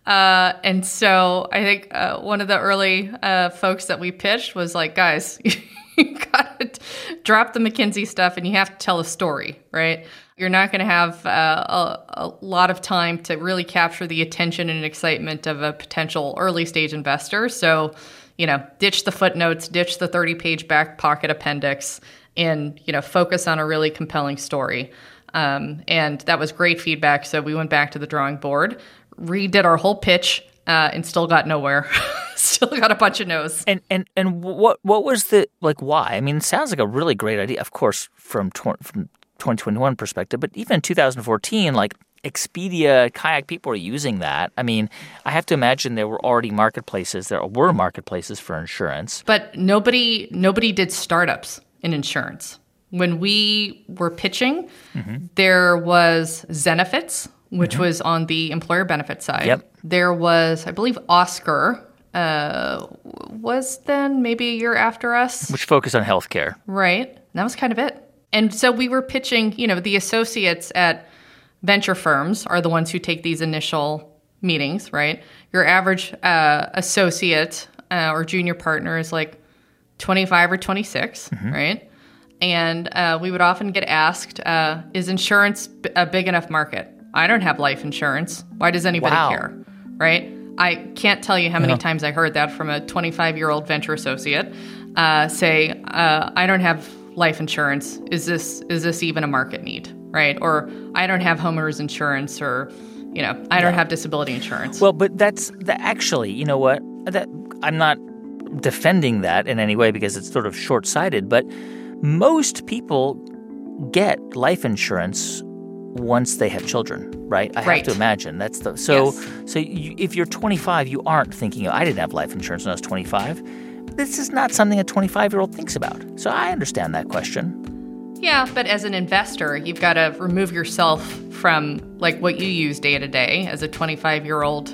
Speaker 2: uh, and so I think uh, one of the early uh, folks that we pitched was like, guys, *laughs* you got to drop the McKinsey stuff and you have to tell a story, right? You're not going to have uh, a, a, lot of time to really capture the attention and excitement of a potential early stage investor. So, you know, ditch the footnotes, ditch the 30 page back pocket appendix, and, you know, focus on a really compelling story. Um, and that was great feedback. So we went back to the drawing board, redid our whole pitch, uh, and still got nowhere. *laughs* still got a bunch of no's.
Speaker 1: And and and what what was the like? Why? I mean, it sounds like a really great idea. Of course, from tw- from 2021 perspective, but even 2014, like Expedia, Kayak, people are using that. I mean, I have to imagine there were already marketplaces. There were marketplaces for insurance,
Speaker 2: but nobody nobody did startups in insurance. When we were pitching, mm-hmm. there was Zenefits, which mm-hmm. was on the employer benefit side.
Speaker 1: Yep.
Speaker 2: There was, I believe, Oscar uh, was then maybe a year after us,
Speaker 1: which focused on healthcare.
Speaker 2: Right. And that was kind of it. And so we were pitching. You know, the associates at venture firms are the ones who take these initial meetings, right? Your average uh, associate uh, or junior partner is like 25 or 26, mm-hmm. right? And uh, we would often get asked, uh, is insurance a big enough market? I don't have life insurance. Why does anybody
Speaker 1: wow.
Speaker 2: care? Right? I can't tell you how many yeah. times I heard that from a 25 year old venture associate uh, say, uh, I don't have life insurance. Is this is this even a market need? right? Or I don't have homeowners insurance, or you know, I don't have disability insurance.
Speaker 1: Well, but that's the, actually, you know what? That I'm not defending that in any way because it's sort of short-sighted, but most people get life insurance once they have children, right? I
Speaker 2: right.
Speaker 1: have to imagine that's the so
Speaker 2: yes.
Speaker 1: so you, if you're 25, you aren't thinking, oh, I didn't have life insurance when I was 25. This is not something a 25 year old thinks about. So I understand that question.
Speaker 2: Yeah, but as an investor, you've got to remove yourself from like what you use day to day as a 25 year old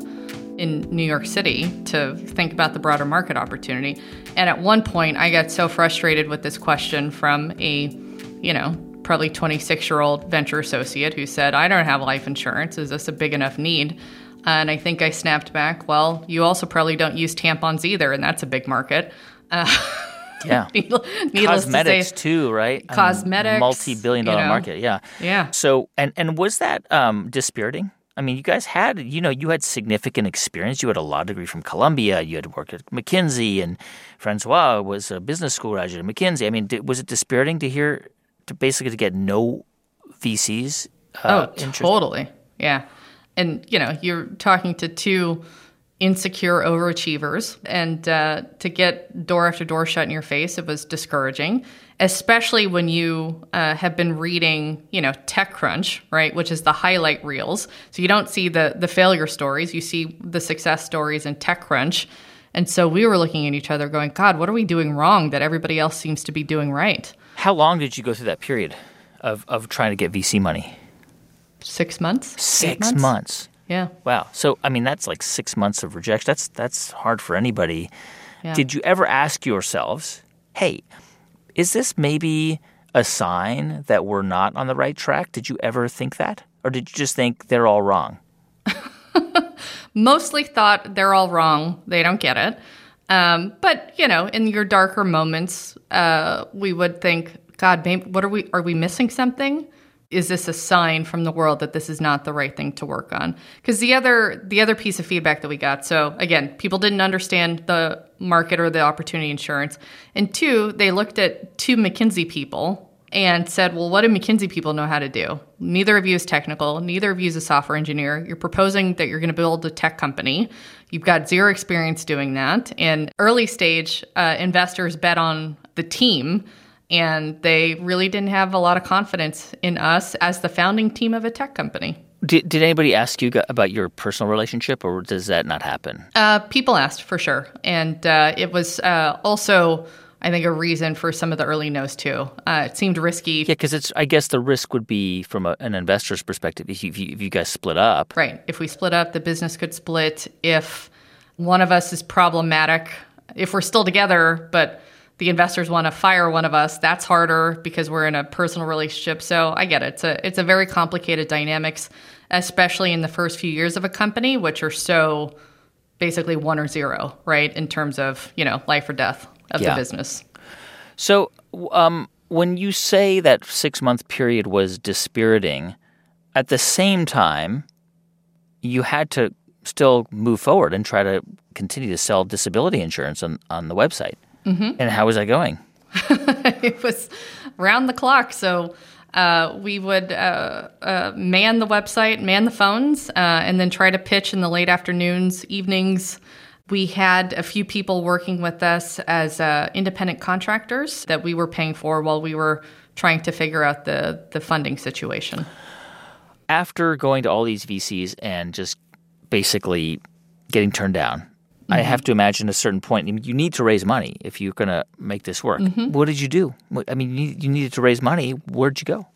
Speaker 2: in New York City to think about the broader market opportunity. And at one point, I got so frustrated with this question from a, you know, probably 26 year old venture associate who said, I don't have life insurance. Is this a big enough need? And I think I snapped back, well, you also probably don't use tampons either, and that's a big market. Uh, *laughs*
Speaker 1: Yeah.
Speaker 2: Needless
Speaker 1: Cosmetics
Speaker 2: to
Speaker 1: say, too, right?
Speaker 2: Cosmetics,
Speaker 1: multi-billion dollar
Speaker 2: you know,
Speaker 1: market. Yeah.
Speaker 2: Yeah.
Speaker 1: So and and was that um, dispiriting? I mean, you guys had, you know, you had significant experience. You had a law degree from Columbia. You had worked at McKinsey, and Francois was a business school graduate at McKinsey. I mean, was it dispiriting to hear, to basically to get no VCs?
Speaker 2: Uh, oh, totally. Yeah, and you know, you're talking to two insecure overachievers. And uh, to get door after door shut in your face, it was discouraging, especially when you uh, have been reading, you know, TechCrunch, right, which is the highlight reels. So you don't see the the failure stories, you see the success stories in TechCrunch. And so we were looking at each other going, God, what are we doing wrong that everybody else seems to be doing right?
Speaker 1: How long did you go through that period of, of trying to get VC money?
Speaker 2: Six months.
Speaker 1: Six
Speaker 2: months.
Speaker 1: months.
Speaker 2: Yeah.
Speaker 1: Wow. So I mean, that's like six months of rejection. That's that's hard for anybody.
Speaker 2: Yeah.
Speaker 1: Did you ever ask yourselves, "Hey, is this maybe a sign that we're not on the right track?" Did you ever think that, or did you just think they're all wrong? *laughs*
Speaker 2: Mostly thought they're all wrong. They don't get it. Um, but you know, in your darker moments, uh, we would think, God, maybe, what are we? Are we missing something? Is this a sign from the world that this is not the right thing to work on? Because the other the other piece of feedback that we got, so again, people didn't understand the market or the opportunity insurance, and two, they looked at two McKinsey people and said, Well, what do McKinsey people know how to do? Neither of you is technical. Neither of you is a software engineer. You're proposing that you're going to build a tech company. You've got zero experience doing that. And early stage uh, investors bet on the team, and they really didn't have a lot of confidence in us as the founding team of a tech company.
Speaker 1: Did, did anybody ask you about your personal relationship, or does that not happen?
Speaker 2: Uh, people asked for sure. And uh, it was uh, also I think a reason for some of the early no's too. Uh, it seemed risky.
Speaker 1: Yeah, because it's. I guess the risk would be from a, an investor's perspective if you, if you, if you guys split up.
Speaker 2: Right. If we split up, the business could split. If one of us is problematic, if we're still together, but the investors want to fire one of us, that's harder because we're in a personal relationship. So I get it. It's a it's a very complicated dynamics, especially in the first few years of a company, which are so basically one or zero, right, in terms of you know life or death of yeah. the business.
Speaker 1: So, um, when you say that six month period was dispiriting, at the same time, you had to still move forward and try to continue to sell disability insurance on, on the website. Mm-hmm. And how was that going? *laughs*
Speaker 2: it was round the clock. So uh, we would uh, uh, man the website, man the phones, uh, and then try to pitch in the late afternoons, evenings, we had a few people working with us as uh, independent contractors that we were paying for while we were trying to figure out the, the funding situation.
Speaker 1: After going to all these VCs and just basically getting turned down, mm-hmm. I have to imagine a certain point you need to raise money if you're going to make this work. Mm-hmm. What did you do? I mean, you needed to raise money. Where'd you go?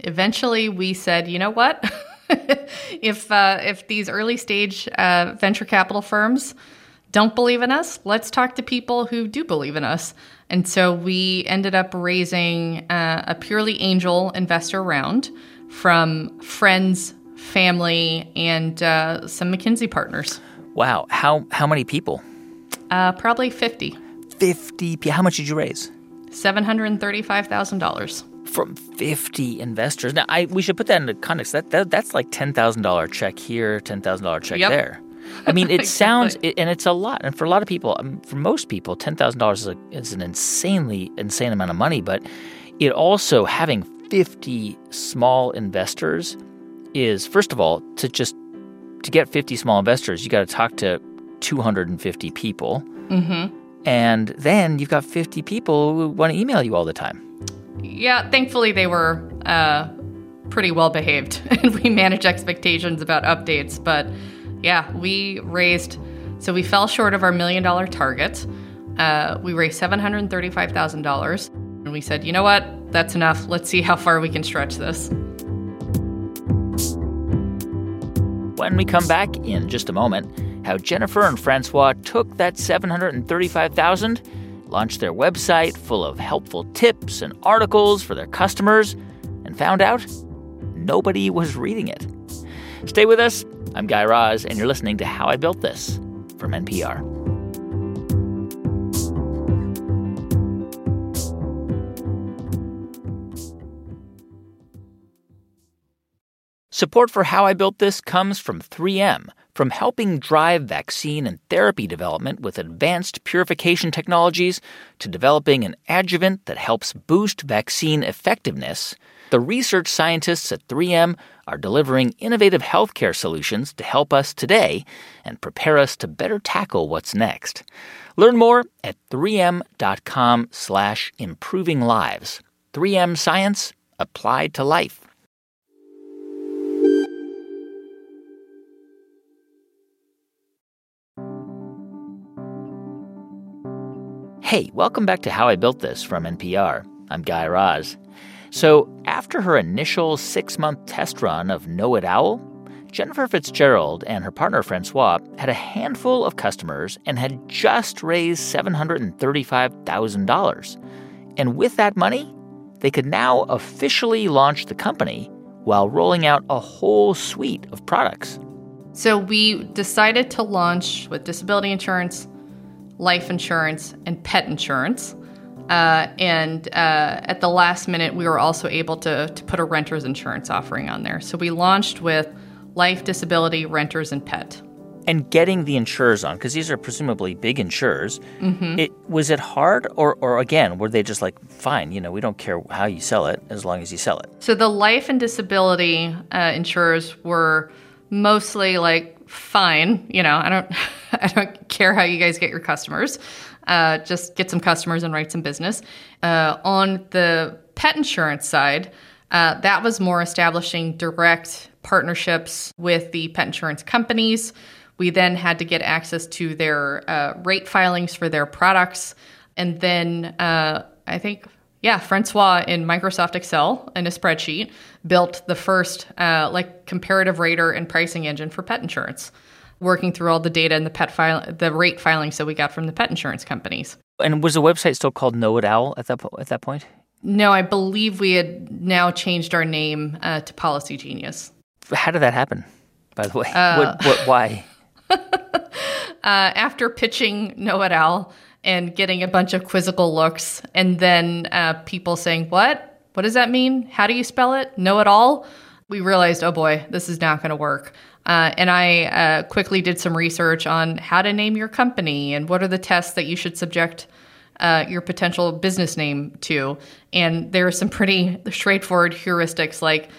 Speaker 2: Eventually, we said, you know what? *laughs* if uh, if these early stage uh, venture capital firms don't believe in us, let's talk to people who do believe in us. And so we ended up raising uh, a purely angel investor round from friends, family, and uh, some McKinsey partners.
Speaker 1: Wow. How, how many people?
Speaker 2: Uh, probably 50.
Speaker 1: 50. How much did you raise?
Speaker 2: $735,000
Speaker 1: from 50 investors. Now, I, we should put that into context. That, that that's like $10,000 check here, $10,000 check yep. there. I mean, *laughs* it sounds, and it's a lot. And for a lot of people, um, for most people, $10,000 is, is an insanely insane amount of money. But it also, having 50 small investors is, first of all, to just to get 50 small investors, you got to talk to 250 people. Mm-hmm. And then you've got 50 people who want to email you all the time.
Speaker 2: Yeah, thankfully they were uh, pretty well behaved *laughs* and we manage expectations about updates. But yeah, we raised, so we fell short of our million dollar target. Uh, we raised $735,000. And we said, you know what? That's enough. Let's see how far we can stretch this.
Speaker 1: When we come back in just a moment, how Jennifer and Francois took that 735,000, launched their website full of helpful tips and articles for their customers, and found out nobody was reading it. Stay with us. I'm Guy Raz, and you're listening to How I Built This from NPR. Support for How I Built This comes from 3M. From helping drive vaccine and therapy development with advanced purification technologies to developing an adjuvant that helps boost vaccine effectiveness, the research scientists at 3M are delivering innovative healthcare solutions to help us today and prepare us to better tackle what's next. Learn more at 3m.com slash improving lives. 3M Science applied to life. Hey, welcome back to How I Built This from NPR. I'm Guy Raz. So, after her initial six month test run of Know It Owl, Jennifer Fitzgerald and her partner Francois had a handful of customers and had just raised $735,000. And with that money, they could now officially launch the company while rolling out a whole suite of products.
Speaker 2: So we decided to launch with disability insurance, life insurance, and pet insurance. Uh, and uh, at the last minute, we were also able to, to put a renter's insurance offering on there. So we launched with life, disability, renters, and pet.
Speaker 1: And getting the insurers on, because these are presumably big insurers, mm-hmm. it was it hard, or or again, were they just like, fine, you know, we don't care how you sell it as long as you sell it.
Speaker 2: So the life and disability uh, insurers were mostly like, fine, you know, I don't, *laughs* I don't care how you guys get your customers, uh, just get some customers and write some business. Uh, on the pet insurance side, uh, that was more establishing direct partnerships with the pet insurance companies. We then had to get access to their uh, rate filings for their products. And then uh, I think, yeah, Francois in Microsoft Excel in a spreadsheet built the first uh, like comparative rater and pricing engine for pet insurance, working through all the data and the pet file, the rate filings that we got from the pet insurance companies.
Speaker 1: And was the website still called Know It Owl at that po- at that point?
Speaker 2: No, I believe we had now changed our name uh, to Policygenius.
Speaker 1: How did that happen? By the way, uh, what, what, why? *laughs* *laughs*
Speaker 2: uh, after pitching Know It Owl and getting a bunch of quizzical looks, and then uh, people saying, "What? What does that mean? How do you spell it? Know it all?" We realized, oh boy, this is not going to work. Uh, and I uh, quickly did some research on how to name your company and what are the tests that you should subject uh, your potential business name to. And there are some pretty straightforward heuristics like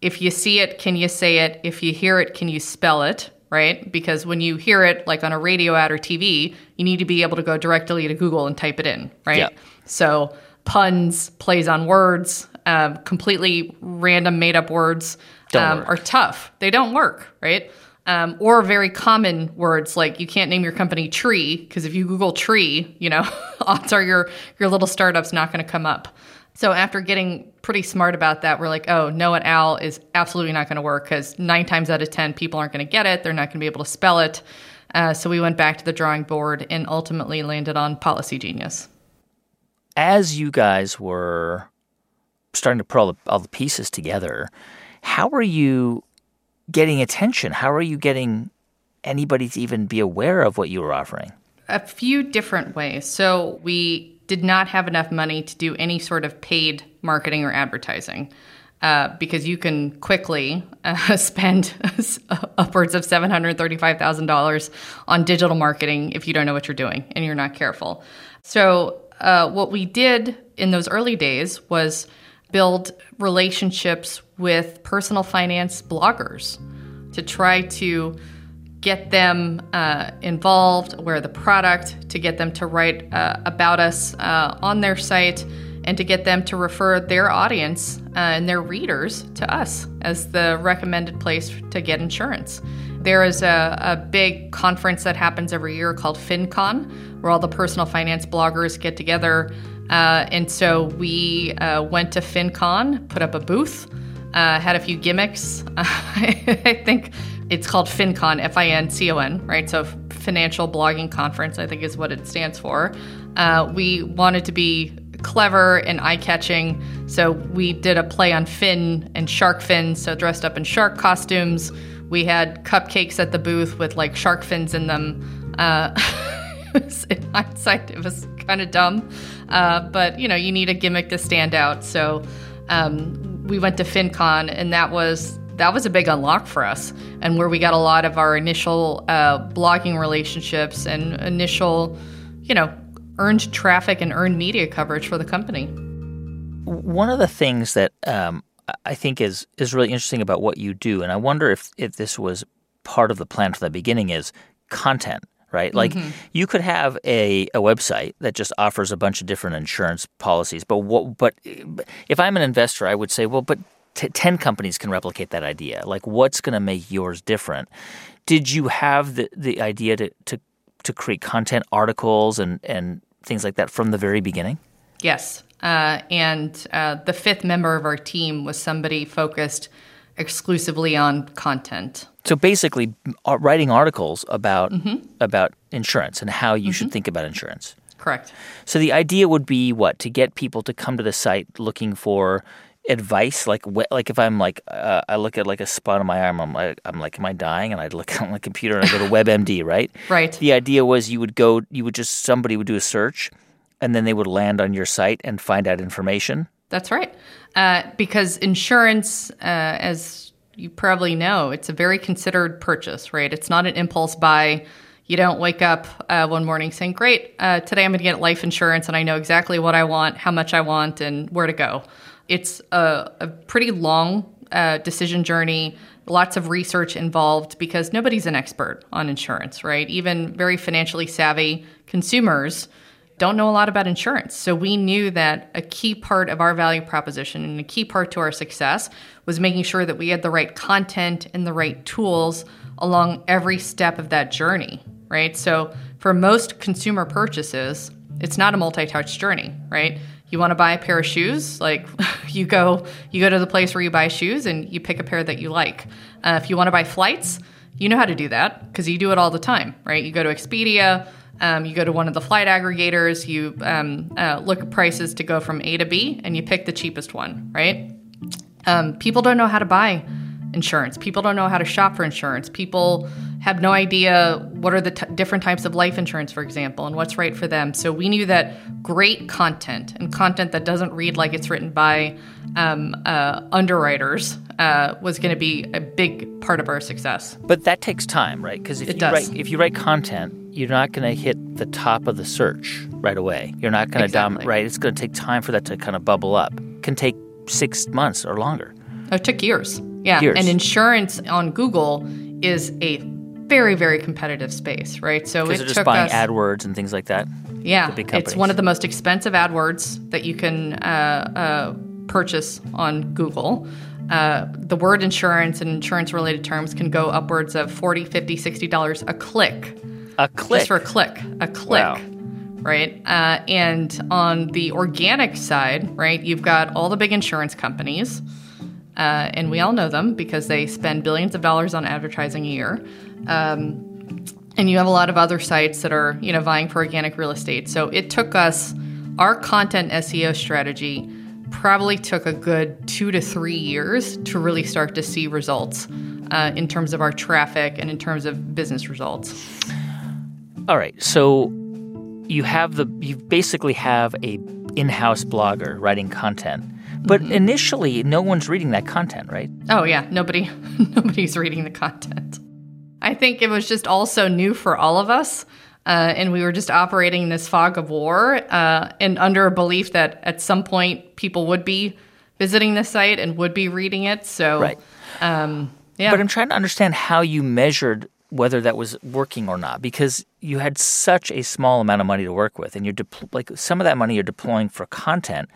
Speaker 2: if you see it, can you say it? If you hear it, can you spell it? Right? Because when you hear it, like on a radio ad or TV, you need to be able to go directly to Google and type it in, right? Yeah. So puns, plays on words, um, completely random made up words um, are tough. They don't work, right? Um, or very common words like you can't name your company tree because if you Google tree, you know, *laughs* odds are your your little startup's not going to come up. So after getting pretty smart about that, we're like, oh, Know It Owl is absolutely not going to work because nine times out of 10, people aren't going to get it. They're not going to be able to spell it. Uh, so we went back to the drawing board and ultimately landed on Policygenius.
Speaker 1: As you guys were starting to put all the, all the pieces together, how are you getting attention? How are you getting anybody to even be aware of what you were offering?
Speaker 2: A few different ways. So we did not have enough money to do any sort of paid marketing or advertising. Uh, because you can quickly uh, *laughs* spend *laughs* upwards of $735,000 on digital marketing if you don't know what you're doing and you're not careful. So, uh, what we did in those early days was build relationships with personal finance bloggers to try to get them uh, involved, aware the product, to get them to write uh, about us uh, on their site, and to get them to refer their audience uh, and their readers to us as the recommended place to get insurance. There is a, a big conference that happens every year called FinCon, where all the personal finance bloggers get together. Uh, and so we uh, went to FinCon, put up a booth. Uh, had a few gimmicks. *laughs* I think it's called FinCon, F I N C O N, right? So Financial Blogging Conference, I think is what it stands for. Uh, we wanted to be clever and eye catching, so we did a play on fin and shark fins, so dressed up in shark costumes. We had cupcakes at the booth with like shark fins in them. Uh, *laughs* in hindsight, it was kind of dumb, uh, but you know, you need a gimmick to stand out. So um, we went to FinCon, and that was that was a big unlock for us and where we got a lot of our initial uh, blogging relationships and initial, you know, earned traffic and earned media coverage for the company.
Speaker 1: One of the things that um, I think is is really interesting about what you do, and I wonder if if this was part of the plan from the beginning, is content right? Like mm-hmm. you could have a, a website that just offers a bunch of different insurance policies, but what, but if I'm an investor, I would say, well, but t- 10 companies can replicate that idea. Like, what's going to make yours different? Did you have the, the idea to, to, to create content, articles, and, and things like that from the very beginning?
Speaker 2: Yes. Uh, and uh, the fifth member of our team was somebody focused exclusively on content.
Speaker 1: So basically, uh, writing articles about mm-hmm. about insurance and how you mm-hmm. should think about insurance.
Speaker 2: Correct.
Speaker 1: So the idea would be what to get people to come to the site looking for advice like wh- like if I'm like uh, I look at like a spot on my arm I'm like I'm like am I dying and I look *laughs* on my computer and I go to WebMD *laughs* right
Speaker 2: Right.
Speaker 1: the idea was you would go you would just somebody would do a search and then they would land on your site and find out information
Speaker 2: That's right. Uh, because insurance, uh, as you probably know, it's a very considered purchase, right? It's not an impulse buy. You don't wake up uh, one morning saying, Great, uh, today I'm going to get life insurance and I know exactly what I want, how much I want, and where to go. It's a, a pretty long uh, decision journey, lots of research involved because nobody's an expert on insurance, right? Even very financially savvy consumers don't know a lot about insurance. So we knew that a key part of our value proposition and a key part to our success was making sure that we had the right content and the right tools along every step of that journey, right? So for most consumer purchases, it's not a multi-touch journey, right? You want to buy a pair of shoes, like *laughs* you go you go to the place where you buy shoes and you pick a pair that you like. Uh, if you want to buy flights, you know how to do that because you do it all the time, right? You go to Expedia, um, you go to one of the flight aggregators, you um, uh, look at prices to go from A to B, and you pick the cheapest one, right? Um, people don't know how to buy insurance. People don't know how to shop for insurance. People have no idea what are the t- different types of life insurance, for example, and what's right for them. So we knew that great content and content that doesn't read like it's written by um, uh, underwriters uh, was going to be a big part of our success.
Speaker 1: but that takes time right because if
Speaker 2: It
Speaker 1: you
Speaker 2: does.
Speaker 1: write if you write content you're not going to hit the top of the search right away you're not going to
Speaker 2: Exactly.
Speaker 1: dom- right it's going to take time for that to kind of bubble up can take 6 months or longer
Speaker 2: It took years. Yeah.
Speaker 1: Years.
Speaker 2: And insurance on Google is a very, very competitive space, right? So
Speaker 1: because
Speaker 2: it
Speaker 1: they're just
Speaker 2: took
Speaker 1: buying
Speaker 2: us,
Speaker 1: AdWords and things like that
Speaker 2: yeah, it's one of the most expensive AdWords that you can uh, uh, purchase on Google. Uh, the word insurance and insurance related terms can go upwards of 40 50 $60 a click
Speaker 1: a click
Speaker 2: just for a click, a click,
Speaker 1: Wow.
Speaker 2: right? Uh, and on the organic side, right, you've got all the big insurance companies, uh, and we all know them because they spend billions of dollars on advertising a year. Um, and you have a lot of other sites that are, you know, vying for organic real estate. So it took us our content SEO strategy probably took a good two to three years to really start to see results uh, in terms of our traffic and in terms of business results.
Speaker 1: All right. So you have the you basically have a in-house blogger writing content. But
Speaker 2: Mm-hmm.
Speaker 1: initially no one's reading that content, right?
Speaker 2: Oh yeah, nobody *laughs* nobody's reading the content. I think it was just all so new for all of us. Uh, and we were just operating in this fog of war uh, and under a belief that at some point people would be visiting the site and would be reading it. So,
Speaker 1: Right.
Speaker 2: um, yeah.
Speaker 1: But I'm trying to understand how you measured whether that was working or not because you had such a small amount of money to work with and you're depl- like some of that money you're deploying for content.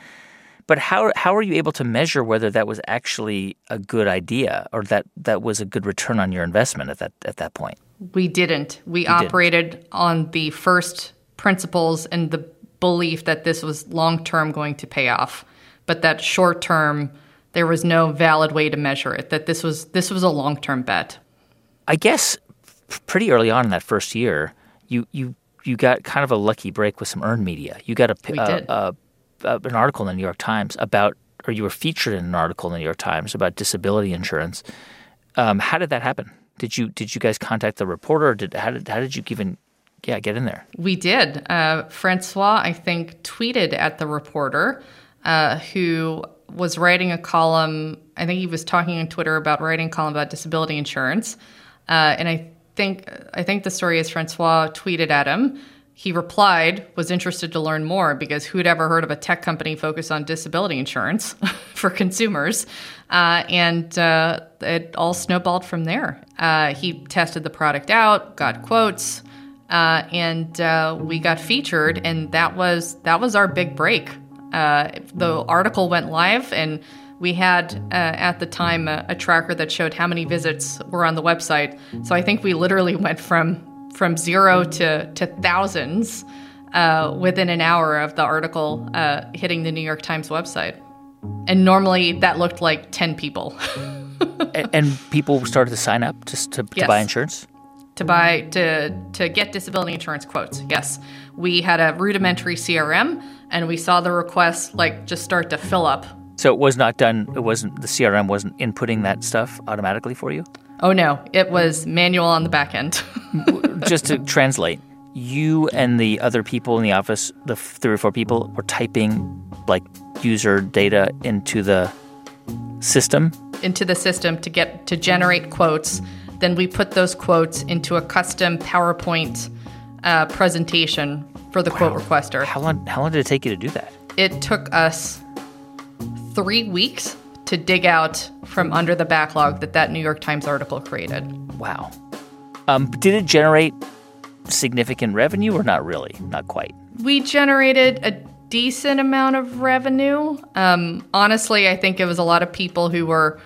Speaker 1: But how how are you able to measure whether that was actually a good idea or that that was a good return on your investment at that at that point?
Speaker 2: We didn't. We
Speaker 1: didn't.
Speaker 2: operated on the first principles and the belief that this was long term going to pay off, but that short term there was no valid way to measure it. That this was this was a long term bet.
Speaker 1: I guess pretty early on in that first year, you you you got kind of a lucky break with some earned media. You got a, a-
Speaker 2: did.
Speaker 1: a- a- an article in the New York Times about, or you were featured in an article in the New York Times about disability insurance. Um, how did that happen? Did you did you guys contact the reporter? Or did how did how did you even yeah get in there?
Speaker 2: We did. Uh, Francois, I think, tweeted at the reporter uh, who was writing a column. I think he was talking on Twitter about writing a column about disability insurance, uh, and I think I think the story is Francois tweeted at him. He replied, was interested to learn more because who'd ever heard of a tech company focused on disability insurance *laughs* for consumers? Uh, and uh, it all snowballed from there. Uh, he tested the product out, got quotes, uh, and uh, we got featured, and that was that was our big break. Uh, the article went live, and we had uh, at the time a, a tracker that showed how many visits were on the website. So I think we literally went from from zero to to thousands uh, within an hour of the article uh, hitting the New York Times website. And normally that looked like ten people.
Speaker 1: and, and people started to sign up just to, to
Speaker 2: Yes.
Speaker 1: buy insurance.
Speaker 2: to buy to to get disability insurance quotes. Yes, we had a rudimentary CRM, and we saw the requests like just start to fill up
Speaker 1: So it was not done. It wasn't the CRM wasn't inputting that stuff automatically for you.
Speaker 2: Oh no, it was manual on the back end. *laughs*
Speaker 1: Just to translate, you and the other people in the office, the three or four people, were typing like user data into the system.
Speaker 2: Into the system to get to generate quotes. Then we put those quotes into a custom PowerPoint uh, presentation for the wow. quote requester.
Speaker 1: How long? How long did it take you to do that?
Speaker 2: It took us three weeks to dig out from under the backlog that that New York Times article created.
Speaker 1: Wow. Um, did it generate significant revenue or not really? Not quite.
Speaker 2: We generated a decent amount of revenue. Um, honestly, I think it was a lot of people who were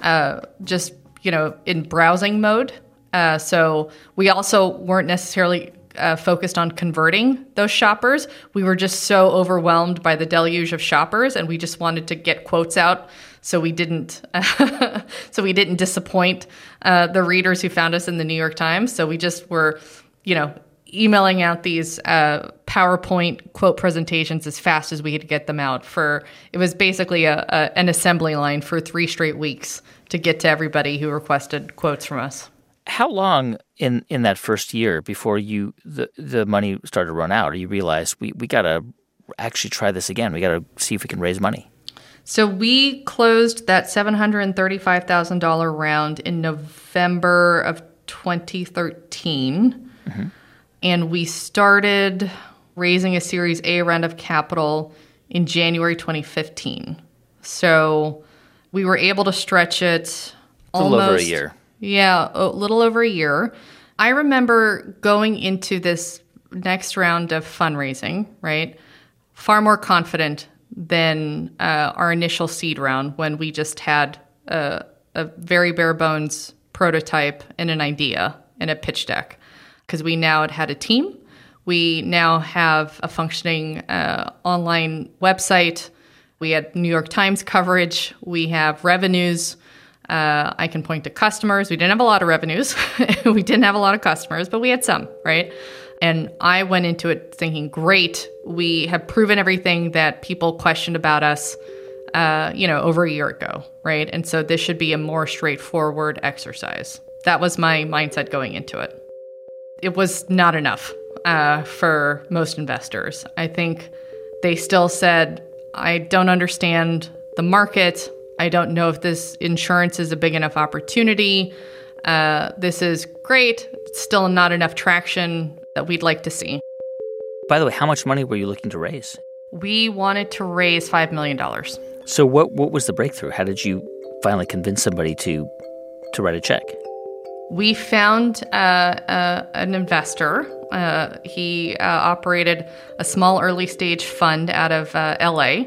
Speaker 2: uh, just, you know, in browsing mode. Uh, so we also weren't necessarily uh, focused on converting those shoppers. We were just so overwhelmed by the deluge of shoppers, and we just wanted to get quotes out so we didn't *laughs* so we didn't disappoint uh, the readers who found us in the New York Times. So we just were, you know, emailing out these uh, PowerPoint quote presentations as fast as we could get them out. For it was basically a, a, an assembly line for three straight weeks to get to everybody who requested quotes from us.
Speaker 1: How long in in that first year before you the the money started to run out, or you realized we we got to actually try this again? We got to see if we can raise money.
Speaker 2: So we closed that $735,000 round in November of 2013. Mm-hmm. And we started raising a Series A round of capital in January 2015. So we were able to stretch it
Speaker 1: a little over a year.
Speaker 2: Yeah, a little over a year. I remember going into this next round of fundraising, right? Far more confident than uh, our initial seed round when we just had a, a very bare bones prototype and an idea and a pitch deck. Because we now had had a team, we now have a functioning uh, online website. We had New York Times coverage. We have revenues. Uh, I can point to customers. We didn't have a lot of revenues. *laughs* we didn't have a lot of customers, but we had some, right? And I went into it thinking, great, we have proven everything that people questioned about us, uh, you know, over a year ago, right? And so this should be a more straightforward exercise. That was my mindset going into it. It was not enough uh, for most investors. I think they still said, I don't understand the market. I don't know if this insurance is a big enough opportunity. Uh, this is great. Still not enough traction that we'd like to see.
Speaker 1: By the way, how much money were you looking to raise?
Speaker 2: We wanted to raise $5 million.
Speaker 1: So what what was the breakthrough? How did you finally convince somebody to to write a check?
Speaker 2: We found uh, uh, an investor. Uh, he uh, operated a small early stage fund out of uh, LA,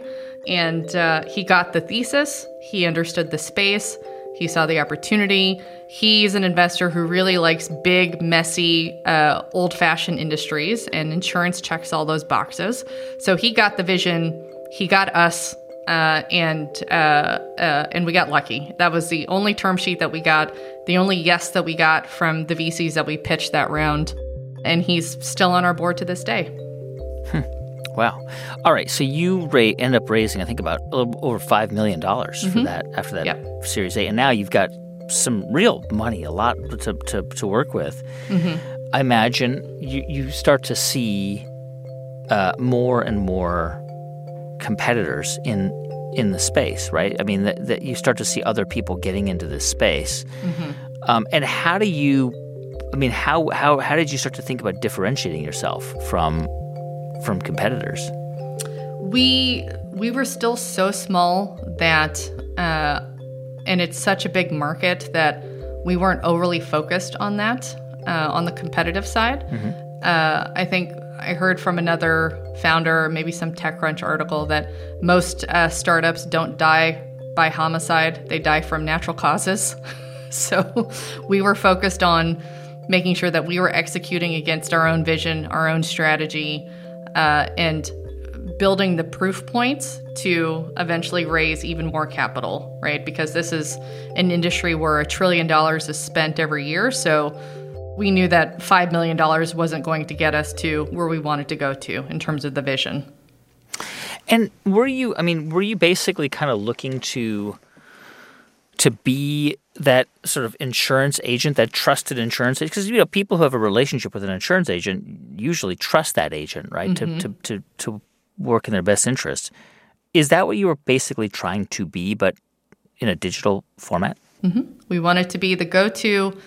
Speaker 2: and uh, he got the thesis. He understood the space. He saw the opportunity. He's an investor who really likes big, messy, uh, old fashioned industries, and insurance checks all those boxes. So he got the vision, he got us. Uh, and uh, uh and we got lucky. That was the only term sheet that we got, the only yes that we got from the VCs that we pitched that round, and he's still on our board to this day.
Speaker 1: Wow. All right. So you ra- end up raising, I think, about over five million dollars mm-hmm. for that after that yep. Series A, and now you've got some real money, a lot to to, to work with. Mm-hmm. I imagine you you start to see uh, more and more competitors in in the space, right? I mean, that, that you start to see other people getting into this space. Mm-hmm. Um, and how do you? I mean, how how how did you start to think about differentiating yourself from from competitors?
Speaker 2: We we were still so small that, uh, and it's such a big market that we weren't overly focused on that uh, on the competitive side. Mm-hmm. Uh, I think I heard from another founder, maybe some TechCrunch article, that most uh, startups don't die by homicide; they die from natural causes. *laughs* so we were focused on making sure that we were executing against our own vision, our own strategy uh, and building the proof points to eventually raise even more capital, right? Because this is an industry where a trillion dollars is spent every year. So we knew that $5 million wasn't going to get us to where we wanted to go to in terms of the vision.
Speaker 1: And were you? I mean, were you basically kind of looking to to be that sort of insurance agent, that trusted insurance agent? Because you know, people who have a relationship with an insurance agent usually trust that agent, right?
Speaker 2: Mm-hmm.
Speaker 1: To, to to to work in their best interest. Is that what you were basically trying to be, but in a digital format?
Speaker 2: We wanted to be the go to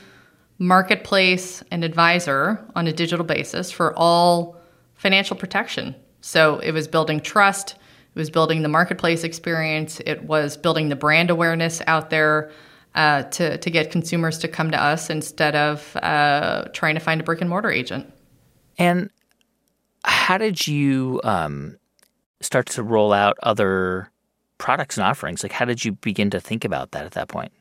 Speaker 2: marketplace and advisor on a digital basis for all financial protection. So it was building trust, it was building the marketplace experience, it was building the brand awareness out there. Uh, to, to get consumers to come to us instead of uh, trying to find a brick and mortar agent.
Speaker 1: And how did you um, start to roll out other products and offerings? Like, how did you begin to think about that at that point?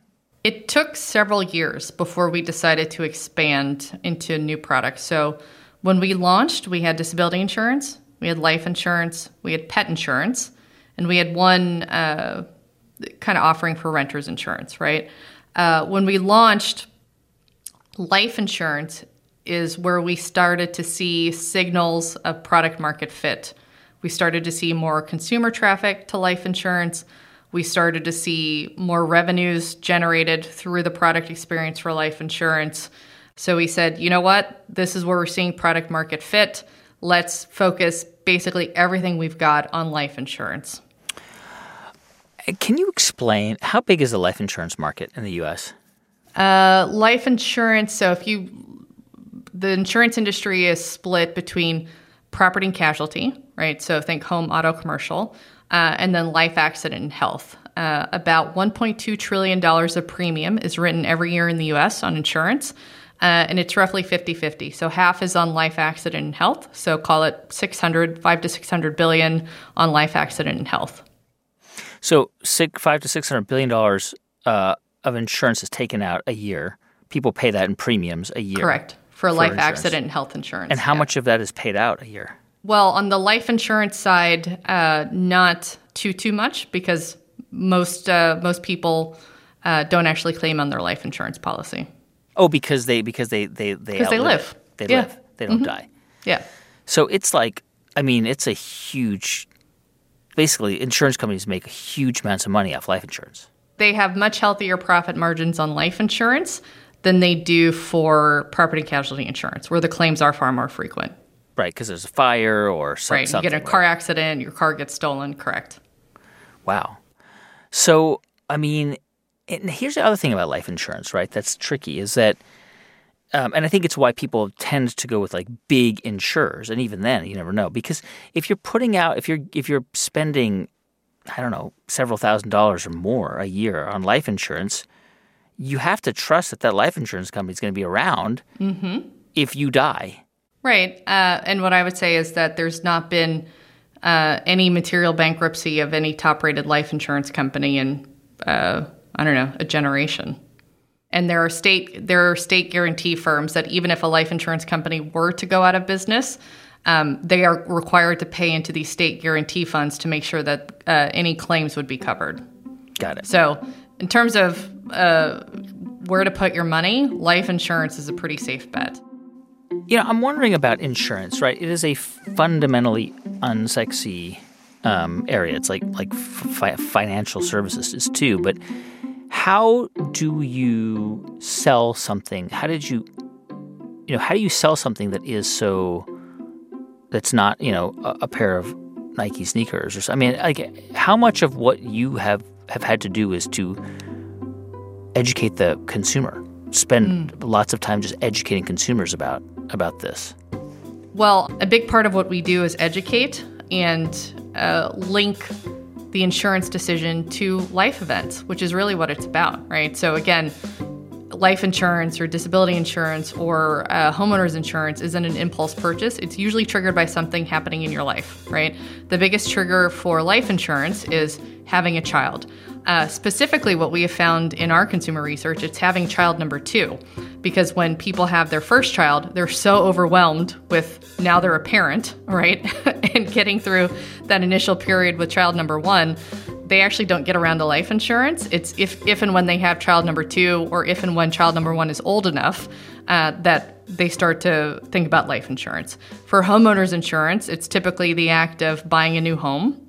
Speaker 2: It took several years before we decided to expand into new products. So, when we launched, we had disability insurance, we had life insurance, we had pet insurance, and we had one uh, kind of offering for renters insurance, right? Uh, when we launched, life insurance is where we started to see signals of product market fit. We started to see more consumer traffic to life insurance. We started to see more revenues generated through the product experience for life insurance. So we said, you know what? This is where we're seeing product market fit. Let's focus basically everything we've got on life insurance.
Speaker 1: Can you explain how big is the life insurance market in the U.S.?
Speaker 2: Uh, life insurance. So if you, the insurance industry is split between property and casualty, right? So think home, auto, commercial, uh, and then life, accident, and health. Uh, about 1.2 trillion dollars of premium is written every year in the U.S. on insurance. Uh, and it's roughly 50-50. So half is on life, accident, and health. So call it 600, 5 to 600 billion on life, accident, and health.
Speaker 1: So, six, five to six hundred billion dollars uh, of insurance is taken out a year. People pay that in premiums a year.
Speaker 2: Correct. For, life,
Speaker 1: insurance.
Speaker 2: accident, and health insurance.
Speaker 1: And how
Speaker 2: yeah.
Speaker 1: much of that is paid out a year?
Speaker 2: Well, on the life insurance side, uh, not too too much because most uh, most people uh, don't actually claim on their life insurance policy.
Speaker 1: Oh, because they because they they they
Speaker 2: 'Cause they live.
Speaker 1: it. They
Speaker 2: Yeah. Mm-hmm.
Speaker 1: live. They don't die.
Speaker 2: Yeah,
Speaker 1: So it's like, I mean, it's a huge. Basically, insurance companies make huge amounts of money off life insurance.
Speaker 2: they have much healthier profit margins on life insurance than they do for property and casualty insurance, where the claims are far more frequent.
Speaker 1: Right, because there's a fire or some,
Speaker 2: Right, you get a
Speaker 1: right?
Speaker 2: car accident, your car gets stolen. Correct.
Speaker 1: Wow. So, I mean, and here's the other thing about life insurance, right? That's tricky is that, um, and I think it's why people tend to go with like big insurers, and even then, you never know because if you're putting out, if you're if you're spending, I don't know, several thousand dollars or more a year on life insurance, you have to trust that that life insurance company is going to be around if you die.
Speaker 2: Right. Uh, and what I would say is that there's not been uh, any material bankruptcy of any top rated life insurance company in, uh, I don't know, a generation. And there are state there are state guarantee firms that even if a life insurance company were to go out of business, um, they are required to pay into these state guarantee funds to make sure that uh, any claims would be covered.
Speaker 1: Got it.
Speaker 2: So, in terms of uh, where to put your money, life insurance is a pretty safe bet.
Speaker 1: You know, I'm wondering about insurance, right? It is a fundamentally unsexy um, area. It's like like fi- financial services is too. But how do you sell something? How did you, you know, how do you sell something that is so that's not you know a, a pair of Nike sneakers or something? I mean, like how much of what you have have had to do is to educate the consumer spend lots of time just educating consumers about about this
Speaker 2: Well, a big part of what we do is educate and uh, link the insurance decision to life events, which is really what it's about, right? So, again, life insurance or disability insurance or uh, homeowners insurance isn't an impulse purchase. It's usually triggered by something happening in your life, right? The biggest trigger for life insurance is having a child. Uh, specifically, what we have found in our consumer research, it's having child number two. Because when people have their first child, they're so overwhelmed with now they're a parent, *laughs* right? *laughs* and getting through that initial period with child number one, they actually don't get around to life insurance. It's if, if and when they have child number two, or if and when child number one is old enough uh, that they start to think about life insurance. For homeowners insurance, it's typically the act of buying a new home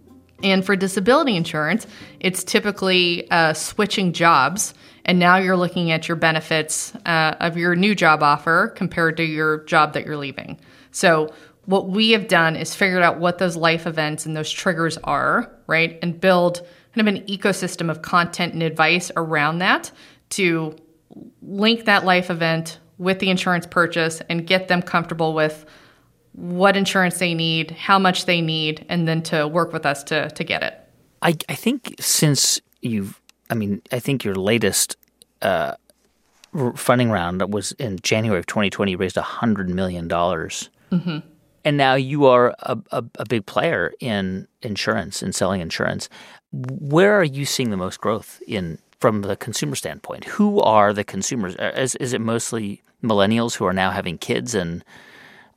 Speaker 2: And for disability insurance, it's typically uh, switching jobs. And now you're looking at your benefits uh, of your new job offer compared to your job that you're leaving. So, what we have done is figured out what those life events and those triggers are, right? And build kind of an ecosystem of content and advice around that to link that life event with the insurance purchase and get them comfortable with what insurance they need, how much they need, and then to work with us to to get it.
Speaker 1: I, I think since you've, I mean, I think your latest uh, funding round was in January of 2020, you raised $100 million. Mm-hmm. And now you are a, a, a big player in insurance and selling insurance. Where are you seeing the most growth in from the consumer standpoint? Who are the consumers? Uh, is, is it mostly millennials who are now having kids and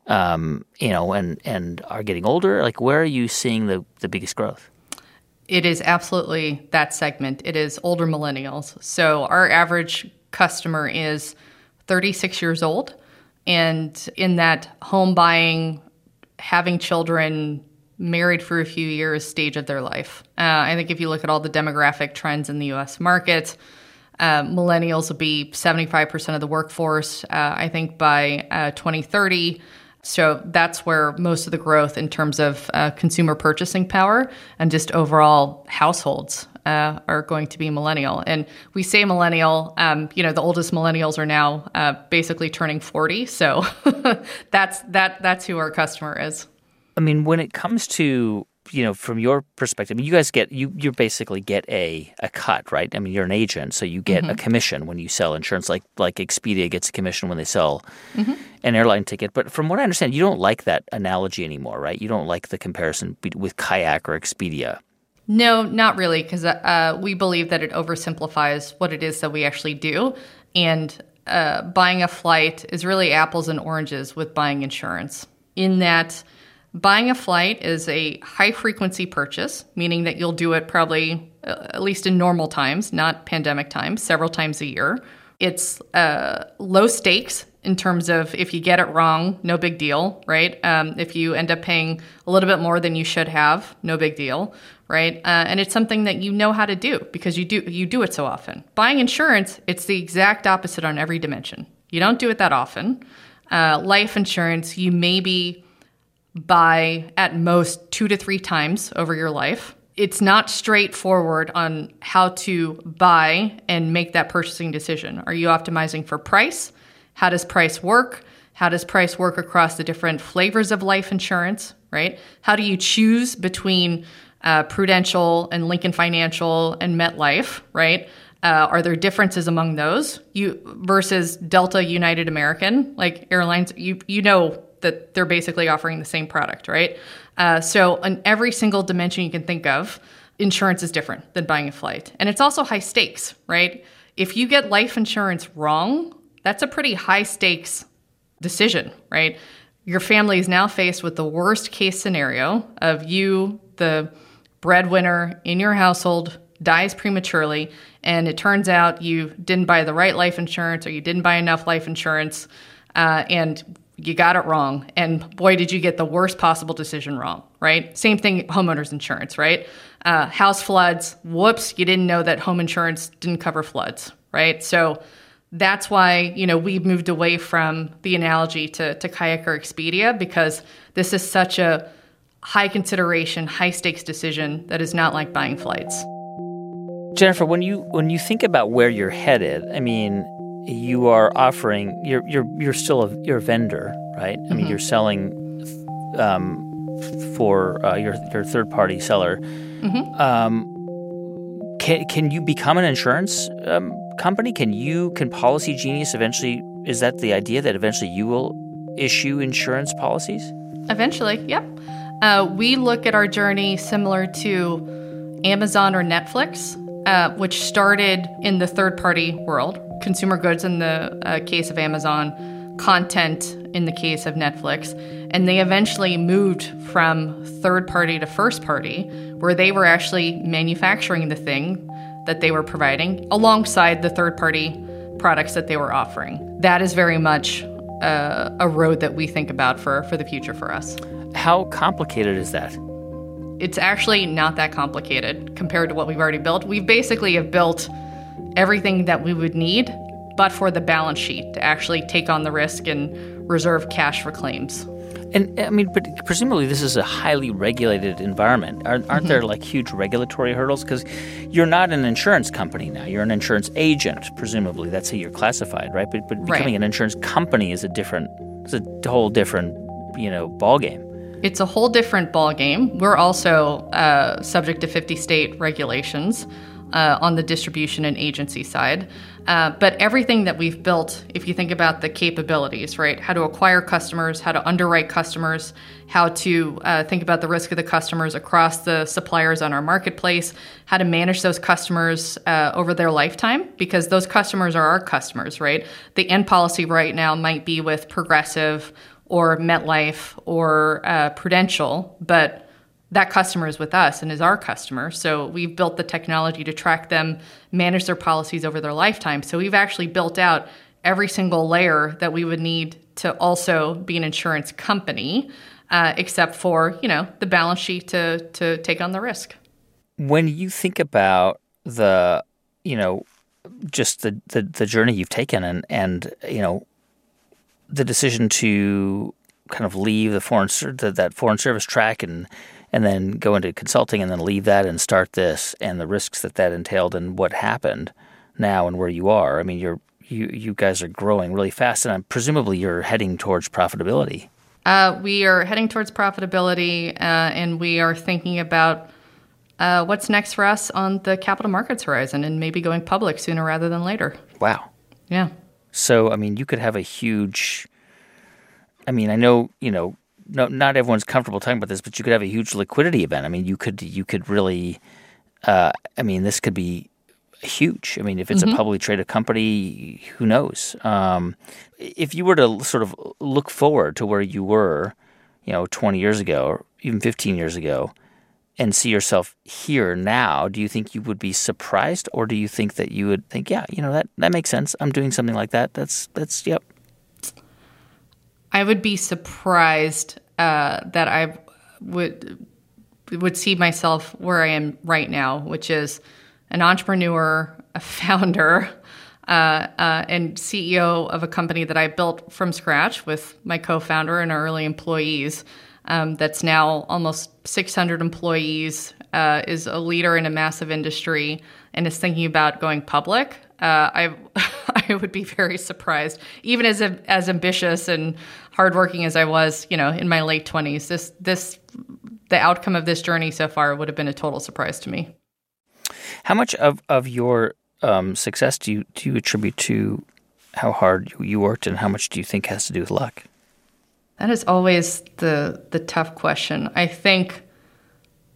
Speaker 1: um, you know, and and are getting older? Like, where are you seeing the the biggest growth?
Speaker 2: It is absolutely that segment. It is older millennials. So our average customer is 36 years old, and in that home buying, having children, married for a few years stage of their life. Uh, I think if you look at all the demographic trends in the U.S. market. Uh, millennials will be 75% of the workforce, uh, I think, by uh, 2030. So that's where most of the growth in terms of uh, consumer purchasing power and just overall households uh, are going to be millennial. And we say millennial, um, you know, the oldest millennials are now uh, basically turning 40. So *laughs* that's that that's who our customer is.
Speaker 1: I mean, when it comes to you know, from your perspective, I mean, you guys get you you basically get a a cut, right? I mean, you're an agent, so you get mm-hmm. a commission when you sell insurance, like like Expedia gets a commission when they sell mm-hmm. an airline ticket. But from what I understand, you don't like that analogy anymore, right? You don't like the comparison with Kayak or Expedia.
Speaker 2: No, not really, because uh, we believe that it oversimplifies what it is that we actually do, and uh, buying a flight is really apples and oranges with buying insurance. In that Buying a flight is a high frequency purchase, meaning that you'll do it probably, uh, at least in normal times, not pandemic times, several times a year. It's uh, low stakes in terms of if you get it wrong, no big deal, right? Um, if you end up paying a little bit more than you should have, no big deal, right? Uh, and it's something that you know how to do because you do you do it so often. Buying insurance, it's the exact opposite on every dimension. You don't do it that often. Uh, life insurance, you maybe buy at most two to three times over your life. It's not straightforward on how to buy and make that purchasing decision. Are you optimizing for price? How does price work? How does price work across the different flavors of life insurance, right? How do you choose between uh, Prudential and Lincoln Financial and MetLife, right? Uh, are there differences among those? You versus Delta, United, American, like airlines. You you know that they're basically offering the same product, right? Uh, so, on every single dimension you can think of, insurance is different than buying a flight. And it's also high stakes, right? If you get life insurance wrong, that's a pretty high stakes decision, right? Your family is now faced with the worst case scenario of you, the breadwinner in your household, dies prematurely, and it turns out you didn't buy the right life insurance or you didn't buy enough life insurance, uh, and you got it wrong. And boy, did you get the worst possible decision wrong, right? Same thing, homeowners insurance, right? Uh, house floods, whoops, you didn't know that home insurance didn't cover floods, right? So that's why, you know, we've moved away from the analogy to, to Kayak or Expedia because this is such a high consideration, high stakes decision that is not like buying flights.
Speaker 1: Jennifer, when you when you think about where you're headed, I mean, you are offering you're you're you're still a you're a vendor, right? Mm-hmm. I mean, mm-hmm. you're selling um, for uh, your your third party seller. Mm-hmm. Um, can can you become an insurance um, company? Can you can Policygenius eventually? Is that the idea that eventually you will issue insurance policies?
Speaker 2: Eventually, yep. Uh, we look at our journey similar to Amazon or Netflix, uh, which started in the third party world, consumer goods in the uh, case of Amazon, content in the case of Netflix. And they eventually moved from third party to first party, where they were actually manufacturing the thing that they were providing alongside the third party products that they were offering. That is very much uh, a road that we think about for, for the future for us.
Speaker 1: How complicated is that?
Speaker 2: It's actually not that complicated compared to what we've already built. We basically have built everything that we would need, but for the balance sheet to actually take on the risk and reserve cash for claims.
Speaker 1: And I mean, but presumably this is a highly regulated environment. Aren't, aren't mm-hmm. there like huge regulatory hurdles? Because you're not an insurance company now. You're an insurance agent, presumably. That's how you're classified, right? But, but becoming right. an insurance company is a different, it's a whole different, you know, ball game.
Speaker 2: It's a whole different ball game. We're also uh, subject to 50 state regulations uh, on the distribution and agency side. Uh, but everything that we've built, if you think about the capabilities, right? How to acquire customers, how to underwrite customers, how to uh, think about the risk of the customers across the suppliers on our marketplace, how to manage those customers uh, over their lifetime, because those customers are our customers, right? The end policy right now might be with Progressive or MetLife or uh, Prudential, but that customer is with us and is our customer. So we've built the technology to track them, manage their policies over their lifetime. So we've actually built out every single layer that we would need to also be an insurance company, uh, except for you know the balance sheet to to take on the risk.
Speaker 1: When you think about the you know just the the, the journey you've taken and and you know the decision to kind of leave the foreign the, that foreign service track and and then go into consulting and then leave that and start this and the risks that that entailed and what happened now and where you are. I mean, you're you you guys are growing really fast, and presumably you're heading towards profitability.
Speaker 2: Uh, we are heading towards profitability, uh, and we are thinking about uh, what's next for us on the capital markets horizon, and maybe going public sooner rather than later.
Speaker 1: Wow.
Speaker 2: Yeah.
Speaker 1: So, I mean, you could have a huge. I mean, I know you know, no, not everyone's comfortable talking about this, but you could have a huge liquidity event. I mean, you could you could really. Uh, I mean, this could be huge. I mean, if it's mm-hmm. a publicly traded company, who knows? Um, if you were to sort of look forward to where you were, you know, 20 years ago or even 15 years ago, and see yourself here now, do you think you would be surprised, or do you think that you would think, yeah, you know that that makes sense. I'm doing something like that. That's that's yep.
Speaker 2: I would be surprised uh, that I would would see myself where I am right now, which is an entrepreneur, a *laughs* founder, uh, uh, and CEO of a company that I built from scratch with my co-founder and our early employees um, that's now almost 600 employees, uh, is a leader in a massive industry, and is thinking about going public. Uh, I *laughs* I would be very surprised, even as as ambitious and hardworking as I was, you know, in my late 20s. This this the outcome of this journey so far would have been a total surprise to me.
Speaker 1: How much of of your um, success do you do you attribute to how hard you worked, and how much do you think has to do with luck?
Speaker 2: That is always the the tough question. I think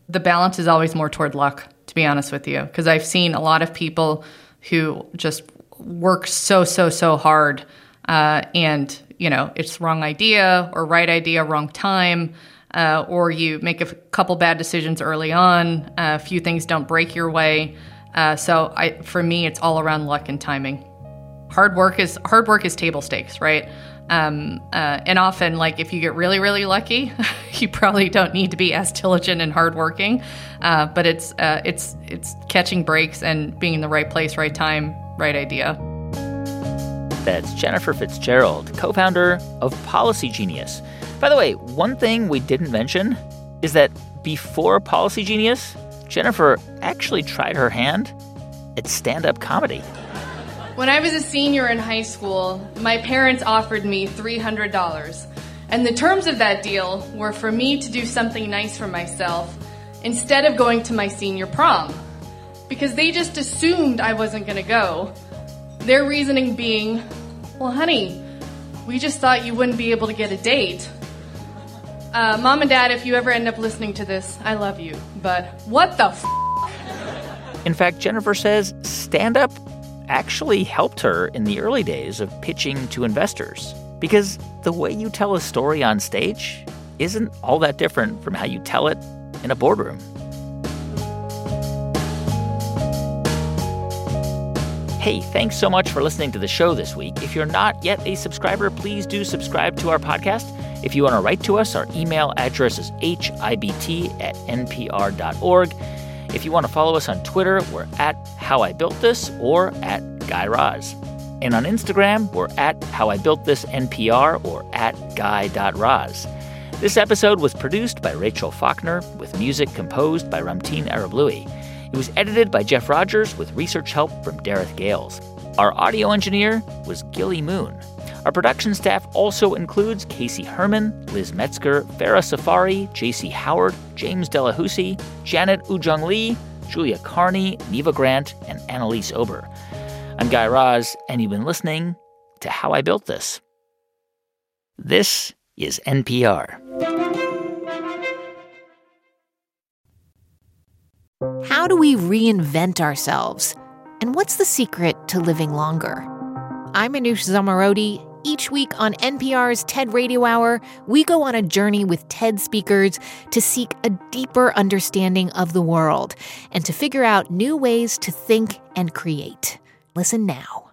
Speaker 2: the balance is always more toward luck, to be honest with you, because I've seen a lot of people who just work so so so hard, uh, and you know it's wrong idea or right idea, wrong time. Uh, or you make a couple bad decisions early on, uh, a few things don't break your way. Uh, so I, for me, it's all around luck and timing. Hard work is hard work is table stakes, right? Um, uh, and often, like if you get really, really lucky, *laughs* you probably don't need to be as diligent and hardworking. Uh, but it's uh, it's it's catching breaks and being in the right place, right time, right idea.
Speaker 1: That's Jennifer Fitzgerald, co-founder of Policygenius. By the way, one thing we didn't mention is that before Policygenius, Jennifer actually tried her hand at stand-up comedy.
Speaker 3: When I was a senior in high school, my parents offered me $300. And the terms of that deal were for me to do something nice for myself instead of going to my senior prom. Because they just assumed I wasn't going to go. Their reasoning being, well, honey, we just thought you wouldn't be able to get a date. Uh, Mom and Dad, if you ever end up listening to this, I love you. But what the f?
Speaker 1: In fact, Jennifer says stand up actually helped her in the early days of pitching to investors. Because the way you tell a story on stage isn't all that different from how you tell it in a boardroom. Hey, thanks so much for listening to the show this week. If you're not yet a subscriber, please do subscribe to our podcast If you want to write to us, our email address is hibt at npr.org. If you want to follow us on Twitter, we're at How I Built This or at Guy Raz. And on Instagram, we're at How I Built This NPR or at Guy.Raz. This episode was produced by Rachel Faulkner with music composed by Ramtin Arablouei. It was edited by Jeff Rogers with research help from Dareth Gales. Our audio engineer was Gilly Moon. Our production staff also includes Casey Herman, Liz Metzger, Farah Safari, J.C. Howard, James Delahoussaye, Janet Woojeong Lee, Julia Carney, Neva Grant, and Annalise Ober. I'm Guy Raz, and you've been listening to How I Built This. This is NPR.
Speaker 4: How do we reinvent ourselves? And what's the secret to living longer? I'm Manoush Zomorodi. Each week on NPR's TED Radio Hour, we go on a journey with TED speakers to seek a deeper understanding of the world and to figure out new ways to think and create. Listen now.